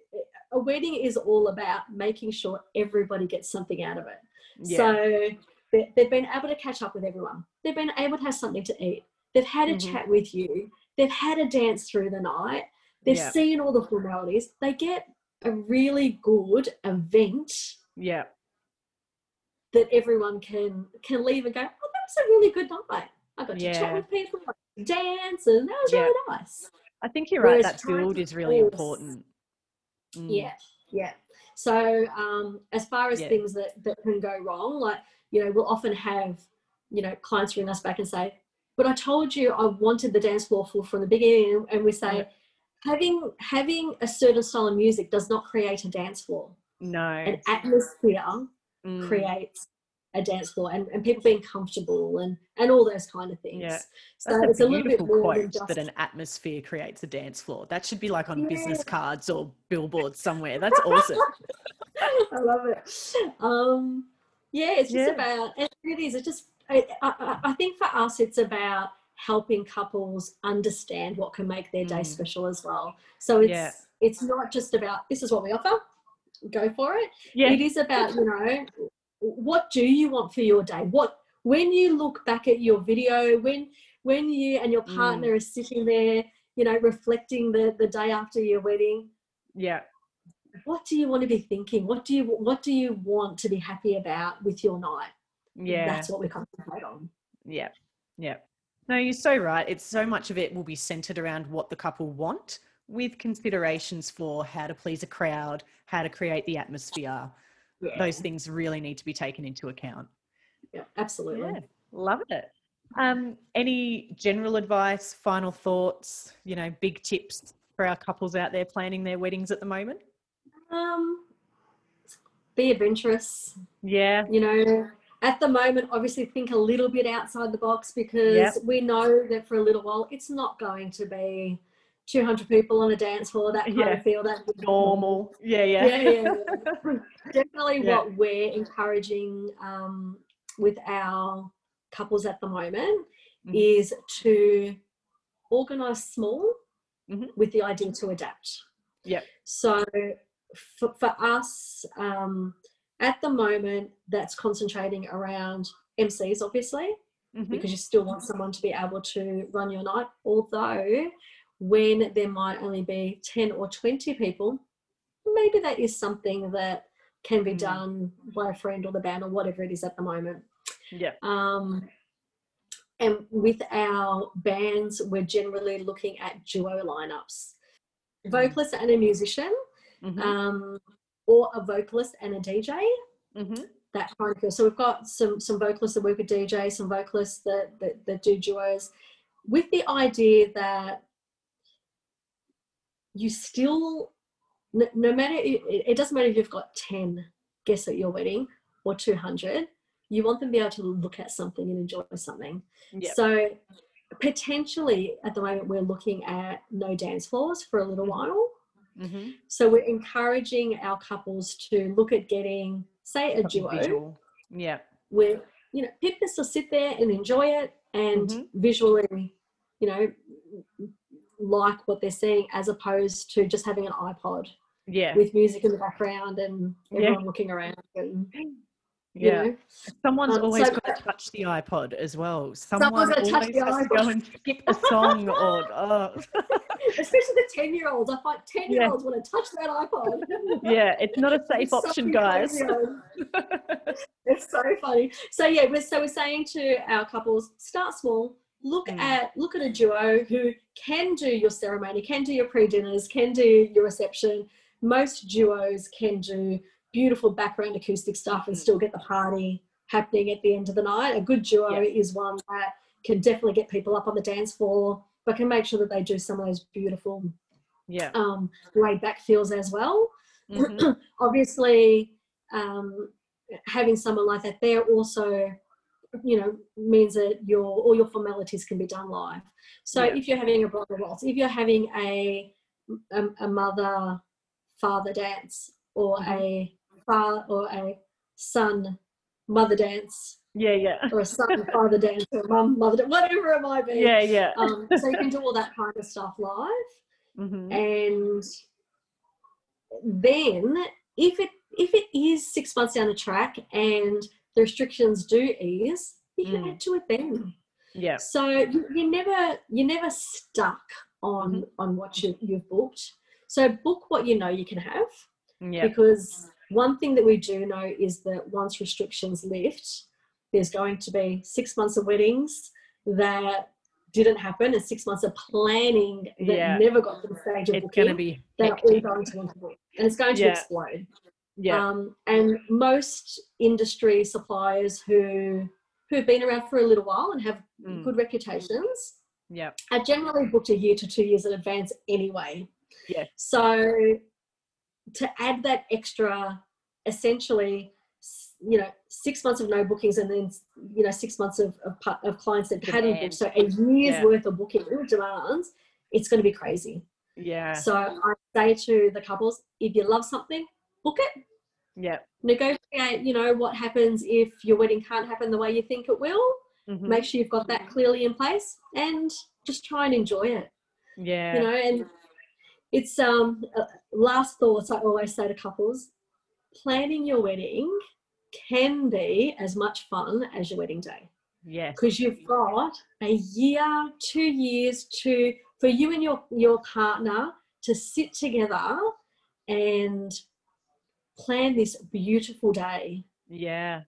S2: a wedding is all about making sure everybody gets something out of it.
S1: yeah.
S2: So they, they've been able to catch up with everyone. They've been able to have something to eat. They've had a
S1: Mhm.
S2: chat with you. They've had a dance through the night. They've
S1: Yeah.
S2: seen all the formalities. They get a really good event
S1: yeah.
S2: that everyone can can leave and go, oh, that was a really good night. I got to chat with people, I got to dance, and that was
S1: Yeah.
S2: really nice.
S1: I think you're right.
S2: Whereas
S1: That build is really
S2: force-
S1: important. Mm.
S2: Yeah, yeah. So um, as far as
S1: Yeah.
S2: things that, that can go wrong, like, you know, we'll often have, you know, clients ring us back and say, but I told you I wanted the dance floor full from the beginning. And we say,
S1: Yeah.
S2: having having a certain style of music does not create a dance floor.
S1: No.
S2: An atmosphere
S1: Mm.
S2: creates a dance floor and, and people being comfortable and, and all those kind of things.
S1: Yeah.
S2: So
S1: That's
S2: it's
S1: a
S2: a little bit more than
S1: quote
S2: just
S1: that an atmosphere creates a dance floor. That should be like on business cards or billboards somewhere. That's awesome.
S2: I love it. Um, Yeah, it's just
S1: Yeah.
S2: about, and it is, it just, I, I, I think for us, it's about helping couples understand what can make their day
S1: Mm.
S2: special as well. So it's,
S1: Yeah.
S2: it's not just about, this is what we offer, go for it.
S1: Yeah.
S2: It is about, you know, what do you want for your day? What, when you look back at your video, when, when you and your
S1: Mm.
S2: partner are sitting there, you know, reflecting the, the day after your wedding,
S1: Yeah.
S2: what do you want to be thinking? What do you, what do you want to be happy about with your night?
S1: Yeah.
S2: That's what we concentrate on.
S1: Yeah. Yeah. No, you're so right. It's so much of it will be centered around what the couple want with considerations for how to please a crowd, how to create the atmosphere.
S2: Yeah.
S1: Those things really need to be taken into account.
S2: yeah, absolutely.
S1: Yeah. Love it. Um, any general advice, final thoughts, you know, big tips for our couples out there planning their weddings at the moment?
S2: Um, be adventurous.
S1: Yeah.
S2: You know, at the moment, obviously think a little bit outside the box because
S1: Yep.
S2: we know that for a little while it's not going to be 200 people on a dance floor, that kind
S1: Yeah.
S2: of feel, that
S1: Normal. Yeah. Yeah.
S2: Yeah, yeah, yeah. Definitely what we're encouraging um, with our couples at the moment
S1: Mhm.
S2: is to organise small
S1: Mhm.
S2: with the idea to adapt.
S1: Yeah.
S2: So for, for us, um, at the moment, that's concentrating around MCs, obviously,
S1: Mhm.
S2: because you still want someone to be able to run your night. Although, when there might only be 10 or 20 people, maybe that is something that can be
S1: Mm.
S2: done by a friend or the band or whatever it is at the moment.
S1: Yeah.
S2: Um, and with our bands, we're generally looking at duo lineups vocalist and a musician,
S1: Mhm.
S2: um, or a vocalist and a DJ.
S1: Mhm.
S2: That kind of feel. So we've got some some vocalists that work with DJ, some vocalists that, that that do duos, with the idea that you still, no, no matter it, it doesn't matter if you've got ten guests at your wedding or two hundred, you want them to be able to look at something and enjoy something.
S1: Yeah.
S2: So potentially at the moment we're looking at no dance floors for a little
S1: Mhm.
S2: while.
S1: Mhm.
S2: So we're encouraging our couples to look at getting, say, a
S1: Something
S2: duo
S1: visual. Yeah.
S2: where you know people still sit there and enjoy it and
S1: Mhm.
S2: visually, you know, like what they're seeing as opposed to just having an iPod
S1: Yeah.
S2: with music in the background and
S1: Yeah.
S2: everyone looking around and you
S1: Yeah.
S2: know.
S1: Someone's
S2: Um,
S1: always
S2: so-
S1: got to touch the iPod as well. Someone
S2: Someone's
S1: always has to go and skip a song or oh.
S2: Especially the ten year olds. I find ten year olds want to touch that iPod.
S1: yeah, it's not a safe
S2: It's
S1: option, guys.
S2: it's so funny. So yeah, we're, so we're saying to our couples, start small. Look
S1: Mm.
S2: at look at a duo who can do your ceremony, can do your pre dinners, can do your reception. Most duos can do beautiful background acoustic stuff and
S1: Mm.
S2: still get the party happening at the end of the night. A good duo
S1: Yeah.
S2: is one that can definitely get people up on the dance floor, but can make sure that they do some of those beautiful
S1: yeah.
S2: um, laid back feels as well
S1: Mhm.
S2: obviously um, having someone like that there also you know means that your all your formalities can be done live so
S1: Yeah.
S2: if you're having a bridal waltz if you're having a a, a mother father dance or
S1: Mhm.
S2: a father or a son mother dance
S1: Yeah, yeah.
S2: or a son father dance or mum mother dance, whatever it might be
S1: Yeah, yeah.
S2: um, so you can do all that kind of stuff live
S1: Mhm.
S2: and then if it if it is six months down the track and the restrictions do ease you can
S1: Mm.
S2: add to it then
S1: Yeah.
S2: so you, you're never you're never stuck on
S1: Mm-hmm.
S2: on what you, you've booked so book what you know you can have
S1: Yeah.
S2: because one thing that we do know is that once restrictions lift there's going to be six months of weddings that didn't happen and six months of planning that
S1: Yeah.
S2: never got to the stage of
S1: It's
S2: booking
S1: going to be
S2: that are all going to want to book and it's going to
S1: Yeah.
S2: explode
S1: Yeah.
S2: um, and most industry suppliers who who've been around for a little while and have
S1: Mm.
S2: good reputations
S1: Yeah.
S2: are generally booked a year to two years in advance anyway.
S1: yeah
S2: So to add that extra, essentially, you know, six months of no bookings and then you know six months of of, of clients that hadn't
S1: Demand.
S2: booked, so a year's
S1: Yeah.
S2: worth of booking demands, it's going to be crazy.
S1: Yeah.
S2: So I say to the couples, if you love something, book it.
S1: Yeah.
S2: Negotiate, you know, what happens if your wedding can't happen the way you think it will.
S1: Mhm.
S2: Make sure you've got that clearly in place and just try and enjoy it.
S1: Yeah.
S2: You know, and it's um uh, last thoughts I always say to couples, planning your wedding can be as much fun as your wedding day
S1: yes.
S2: because you've got a year, two years to for you and your your partner to sit together and plan this beautiful day.
S1: Yeah.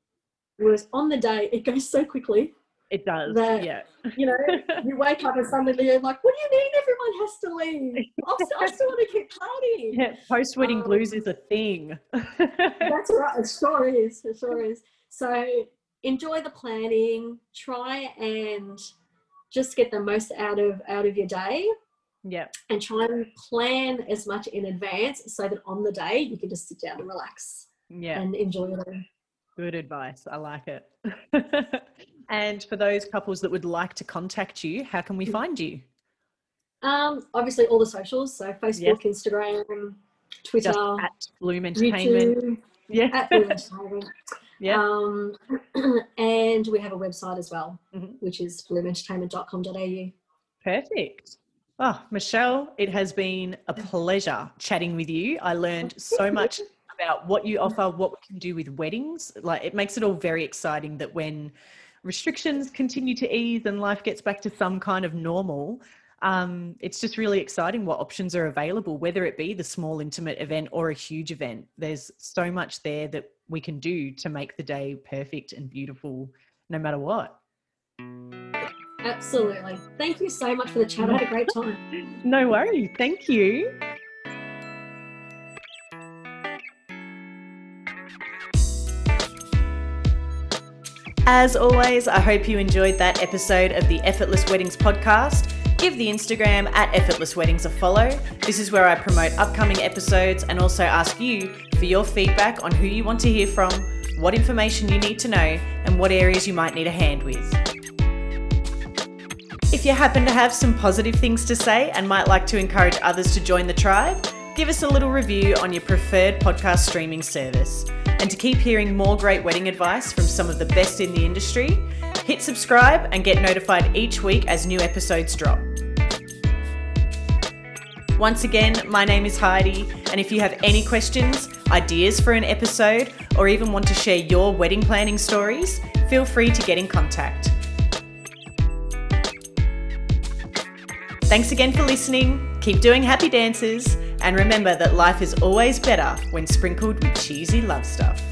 S2: Whereas on the day, it goes so quickly.
S1: It does.
S2: That-
S1: yeah.
S2: You know, you wake up and suddenly you're like, "What do you mean everyone has to leave? I still, I still want to keep partying."
S1: yeah. Post wedding
S2: Um,
S1: blues is a thing.
S2: That's right. It sure is. It sure is. So enjoy the planning. Try and just get the most out of out of your day,
S1: yeah.
S2: and try and plan as much in advance so that on the day you can just sit down and relax
S1: Yeah.
S2: and enjoy it. all.
S1: Good advice. I like it. and for those couples that would like to contact you, how can we
S2: Mm.
S1: find you?
S2: Um, obviously all the socials, so Facebook, Instagram, Twitter,
S1: Just at Bloom Entertainment.
S2: YouTube,
S1: Yeah.
S2: at Bloom Entertainment.
S1: yeah.
S2: Um, and we have a website as well,
S1: Mhm.
S2: which is bloomentertainment.com.au.
S1: Perfect. Oh, Michelle, it has been a pleasure chatting with you. I learned so much about what you offer, what we can do with weddings. Like it makes it all very exciting that when restrictions continue to ease and life gets back to some kind of normal, um, it's just really exciting what options are available, whether it be the small intimate event or a huge event. There's so much there that we can do to make the day perfect and beautiful no matter what.
S2: Absolutely. Thank you so much for the chat. I had a great time.
S1: No worries. Thank you. As always, I hope you enjoyed that episode of the Effortless Weddings podcast. Give the Instagram at Effortless Weddings a follow. This is where I promote upcoming episodes and also ask you for your feedback on who you want to hear from, what information you need to know, and what areas you might need a hand with. If you happen to have some positive things to say and might like to encourage others to join the tribe, give us a little review on your preferred podcast streaming service. And to keep hearing more great wedding advice from some of the best in the industry, hit subscribe and get notified each week as new episodes drop. Once again, my name is Heidi, and if you have any questions, ideas for an episode, or even want to share your wedding planning stories, feel free to get in contact. Thanks again for listening. Keep doing happy dances. And remember that life is always better when sprinkled with cheesy love stuff.